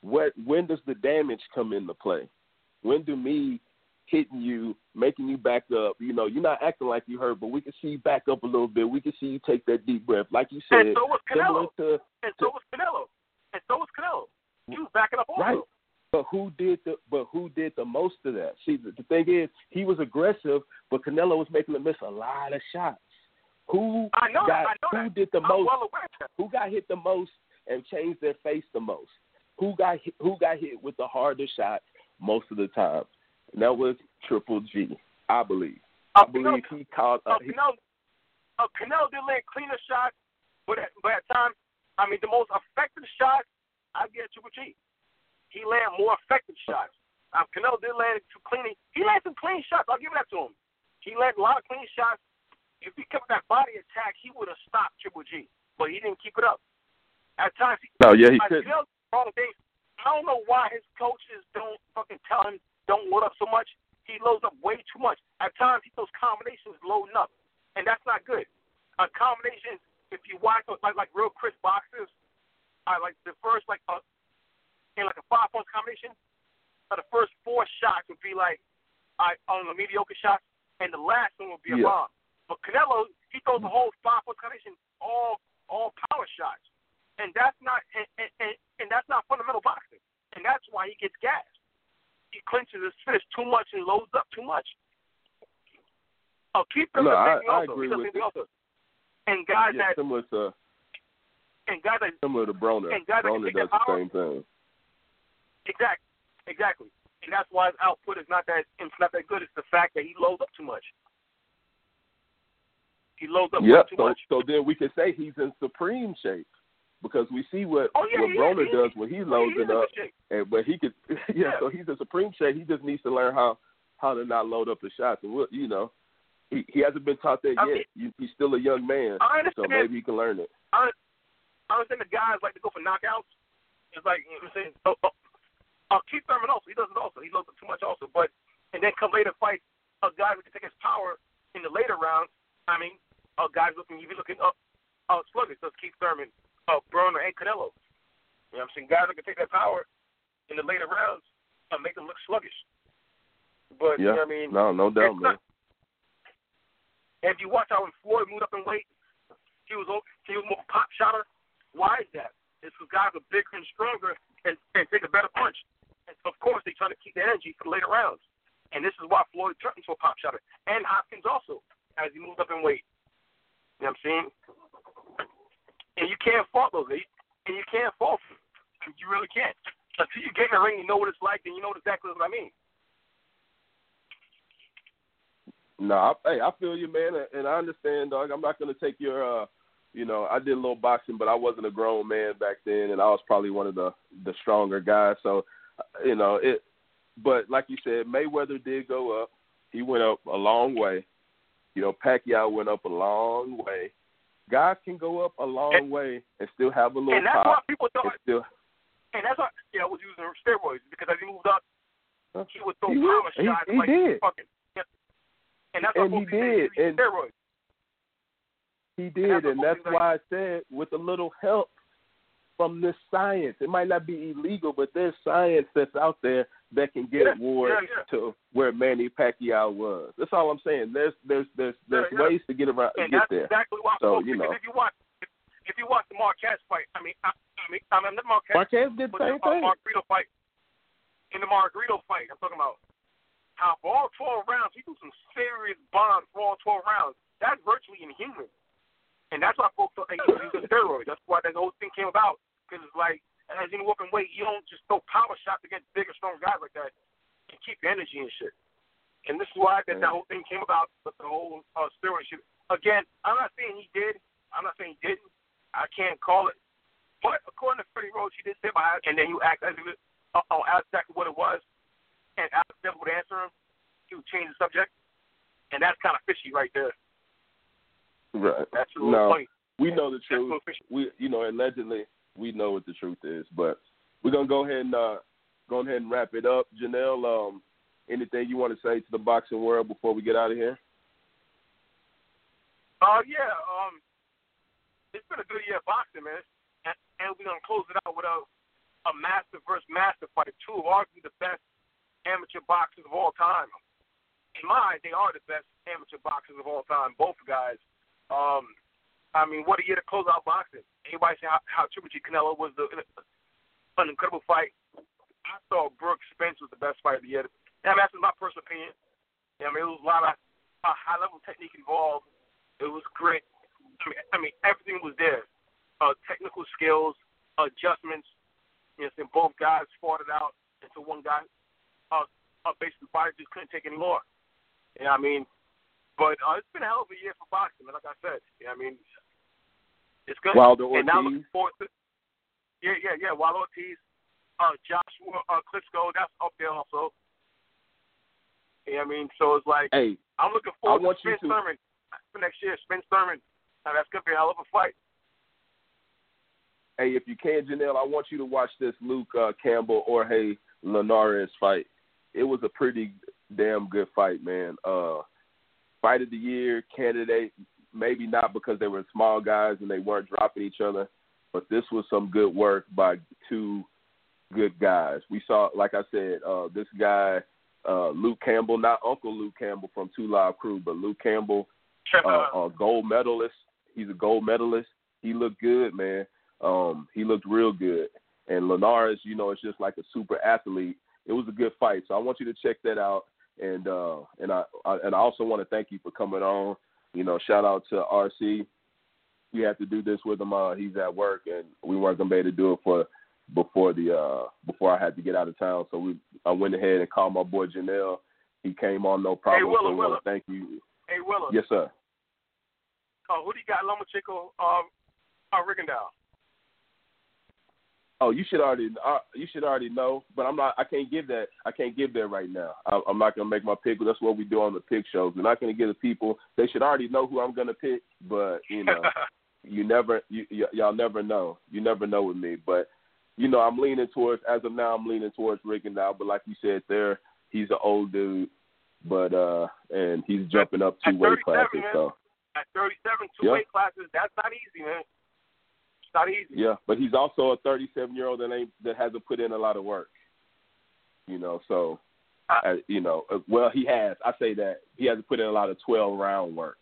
What? When does the damage come into play? When do me hitting you, making you back up? You know, you're not acting like you hurt, but we can see you back up a little bit. We can see you take that deep breath, like you said.
And so was Canelo.
to
And so was Canelo. And so was Canelo. He was backing up also.
Right. But who did the but who did the most of that? See, the, the thing is, he was aggressive, but Canelo was making him miss a lot of shots. Who
I know
got
that. I know
who
that.
did the
I'm
most?
well aware of that.
Who got hit the most and changed their face the most? Who got hit, who got hit with the harder shot most of the time? And that was Triple G, I believe. I
Uh,
believe he called.
Uh,
Uh, he,
Canelo, uh, Canelo did land cleaner shots, but at, but at times, I mean, the most effective shots, I get Triple G. He landed more effective shots. Um, Canelo did land too clean. He landed some clean shots. I'll give that to him. He landed a lot of clean shots. If he kept that body attack, he would have stopped Triple G, but he didn't keep it up. At times, he,
no, yeah, he
I
could.
wrong things. I don't know why his coaches don't fucking tell him don't load up so much. He loads up way too much. At times, he those combinations loading up, and that's not good. A combination, if you watch like like real Chris boxers, I like the first like uh, in like a five point combination, uh, the first four shots would be like I on the mediocre shots, and the last one would be a
Yeah.
bomb. But Canelo, he throws the whole five point combination, all all power shots, and that's not and, and, and, and that's not fundamental boxing, and that's why he gets gassed. He clenches his fist too much and loads up too much. Oh, keep him
No, I- I agree with
also. And guys
Yeah,
that
similar to
and guys that
similar to Broner.
And guys that
Broner does the
power-
same thing.
Exactly, exactly, and that's why his output is not that it's not that good. It's the fact that he loads up too much. He loads up
Yep.
too
So
much.
so then we can say he's in supreme shape because we see what
Oh, yeah,
what
is,
Broner does when he loads
He
it up. And but he could, yeah,
Yeah.
So he's a supreme shape. He just needs to learn how how to not load up the shots. And we'll, you know, he he hasn't been taught that
I
yet.
mean-
he's still a young man,
I
so maybe he can learn it.
I, I understand the guys like to go for knockouts. It's like you know what I'm saying. Oh, oh, uh, Keith Thurman also he does it also. He loads up too much also. But and then come later fight a guy who can take his power in the later rounds. I mean, a guys looking even looking up uh, sluggish. Does Keith Thurman, uh, Broner, and Canelo. You know what I'm saying? Guys that can take that power in the later rounds and make them look sluggish. But you know what I mean?
No, no doubt, man.
not- And if you watch how when Floyd moved up in weight, he was he was more pop shotter. Why is that? It's because guys are bigger and stronger and, and take a better punch. And of course, they try to keep the energy for the later rounds. And this is why Floyd turned into a pop shotter. And Hopkins also, as he moved up in weight. You know what I'm saying? And you can't fault those. And you can't fault them. You really can't. Until you get in the ring, you know what it's like, then you know exactly what I mean.
No, I, hey, I feel you, man, and- and I understand, dog. I'm not gonna take your, uh, you know, I did a little boxing, but I wasn't a grown man back then, and I was probably one of the the stronger guys. So, uh, you know, it. But like you said, Mayweather did go up. He went up a long way. You know, Pacquiao went up a long way. Guys can go up a long
And-
way and still have a little
And that's why people thought
And still,
And that's why you know was using steroids because as he moved up, he would throw
He
power.
He-
shots
he
like
did.
fucking. Yeah. And that's why
And he did, and-
steroids.
He
that's
did, and that's
folks like-
why I said with a little help from this science, it might not be illegal, but there's science that's out there that can get
Yeah,
Ward
yeah, yeah.
to where Manny Pacquiao was. That's all I'm saying. There's there's there's there's ways to get around
And
get
that's
there.
exactly why
So, you know.
if you watch if, if you watch the Marquez fight, I mean, I, I mean, I mean, the Marquez,
Marquez did the same
the uh,
thing.
Margarito fight. In the Margarito fight, I'm talking about how for all 12 rounds, he threw some serious bombs for all 12 rounds. That's virtually inhuman. And that's why folks thought he was using steroids. That's why that whole thing came about. Because it's like, as you move up in weight, you don't just throw power shots against bigger, strong guys like that and keep your energy and shit. And this is why that, that whole thing came about with the whole uh, steroid shit. Again, I'm not saying he did. I'm not saying he didn't. I can't call it. But according to Freddie Roach, he did say about it, and then you ask as if it, uh, uh, ask exactly what it was, and Alex Devil would answer him. He would change the subject, and that's kind of fishy right there.
Right.
That's a little
No,
funny.
we know the truth. We you know allegedly we know what the truth is, but we're gonna go ahead and uh, go ahead and wrap it up. Jahnell, um, anything you want to say to the boxing world before we get out of here?
Uh, yeah, um, it's been a good year of boxing, man. And, and we're to close it out with a, a master versus master fight. Two of arguably the best amateur boxers of all time. In my eyes, they are the best amateur boxers of all time, both guys. Um, I mean, what a year to close out boxing. Anybody say how, how Triple G Canelo was the, an incredible fight? I thought Brooks Spence was the best fight of the year. I mean, that's my personal opinion. I mean, it was a lot of uh, high level technique involved. It was grit. I mean, I mean everything was there. Uh, technical skills, adjustments. You know, both guys fought it out until one guy, uh, uh, basically, body just couldn't take any more. You know I mean? But uh, it's been a hell of a year for boxing, like I said. You know I mean? It's good.
Wilder Ortiz.
And now looking forward to, yeah, yeah, yeah. Wilder Ortiz, uh, Joshua uh, Klitschko, that's up there also. You know what I mean? So it's like,
hey,
I'm looking forward
to
Spence
to...
Thurman for next year. Spence Thurman. Now, that's going to be a hell of a fight.
Hey, if you can, Jahnell, I want you to watch this Luke uh, Campbell Jorge Linares fight. It was a pretty damn good fight, man. Uh, fight of the year candidate, maybe not because they were small guys and they weren't dropping each other, but this was some good work by two good guys. We saw, like I said, uh, this guy uh, Luke Campbell, not Uncle Luke Campbell from Two Live Crew, but Luke Campbell, uh, a gold medalist. He's a gold medalist. He looked good, man. Um, he looked real good. And Linares, you know, it's just like a super athlete. It was a good fight, so I want you to check that out. And uh, and I, I and I also want to thank you for coming on. You know, shout out to RC. We had to do this with him. Uh, he's at work, and we weren't gonna be able to do it for before the uh before I had to get out of town. So we I went ahead and called my boy Jahnell. He came on no problem.
Hey, Willa,
so
Willa.
thank you.
Hey Willa.
Yes, sir.
Uh, who do you got? Lomachenko, um, uh, Rigondeaux.
Oh, you should already uh, you should already know, but I'm not. I can't give that. I can't give that right now. I, I'm not gonna make my pick. That's what we do on the pick shows. We're not gonna give the people. They should already know who I'm gonna pick, but you know, you never. You, y- y'all never know. You never know with me, but you know, I'm leaning towards as of now. I'm leaning towards Rigondeaux, but like you said, there he's an old dude, but uh, and he's jumping up two weight classes.
Man.
So
at 37, two
yeah.
weight classes, that's not easy, man. It's not easy.
Yeah, but he's also a 37 year old that ain't that hasn't put in a lot of work. You know, so uh, you know, uh, well, he has. I say that he hasn't put in a lot of 12 round work.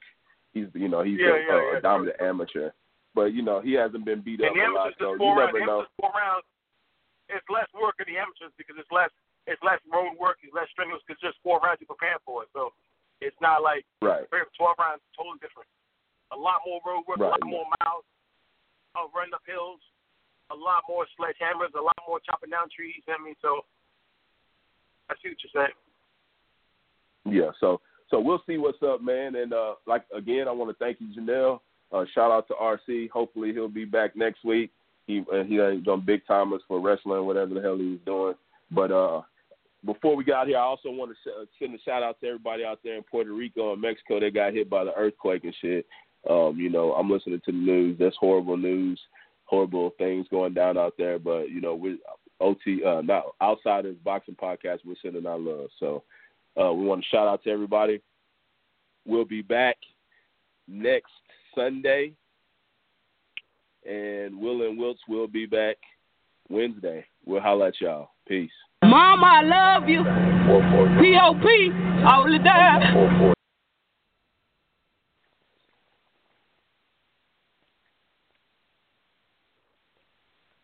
He's, you know, he's
yeah,
a,
yeah,
a,
yeah,
a dominant amateur. But you know, he hasn't been beat up
and
a lot, so you
four
never know.
four rounds. It's less work in the amateurs because it's less it's less road work, it's less strenuous because just four rounds you prepare for it. So it's not like
Right.
twelve rounds totally different. A lot more road work,
Right.
a lot more miles of running up hills, a lot more sledgehammers, a lot more chopping down trees. I mean, so I see what you're saying.
Yeah, so so we'll see what's up, man. And uh like again, I want to thank you, Jahnell. Uh, shout out to RC. Hopefully he'll be back next week. He uh, he ain't done big timers for wrestling, whatever the hell he's doing. But uh before we got here, I also want to sh- send a shout out to everybody out there in Puerto Rico and Mexico that got hit by the earthquake and shit. Um, you know, I'm listening to the news. That's horrible news, horrible things going down out there. But you know, we OT, uh, not Outsiders Boxing Podcast. We're sending our love. So uh, we want to shout out to everybody. We'll be back next Sunday, and Will and Wiltz will be back Wednesday. We'll holla at y'all. Peace.
Mama, I love you. P.O.P. all the time.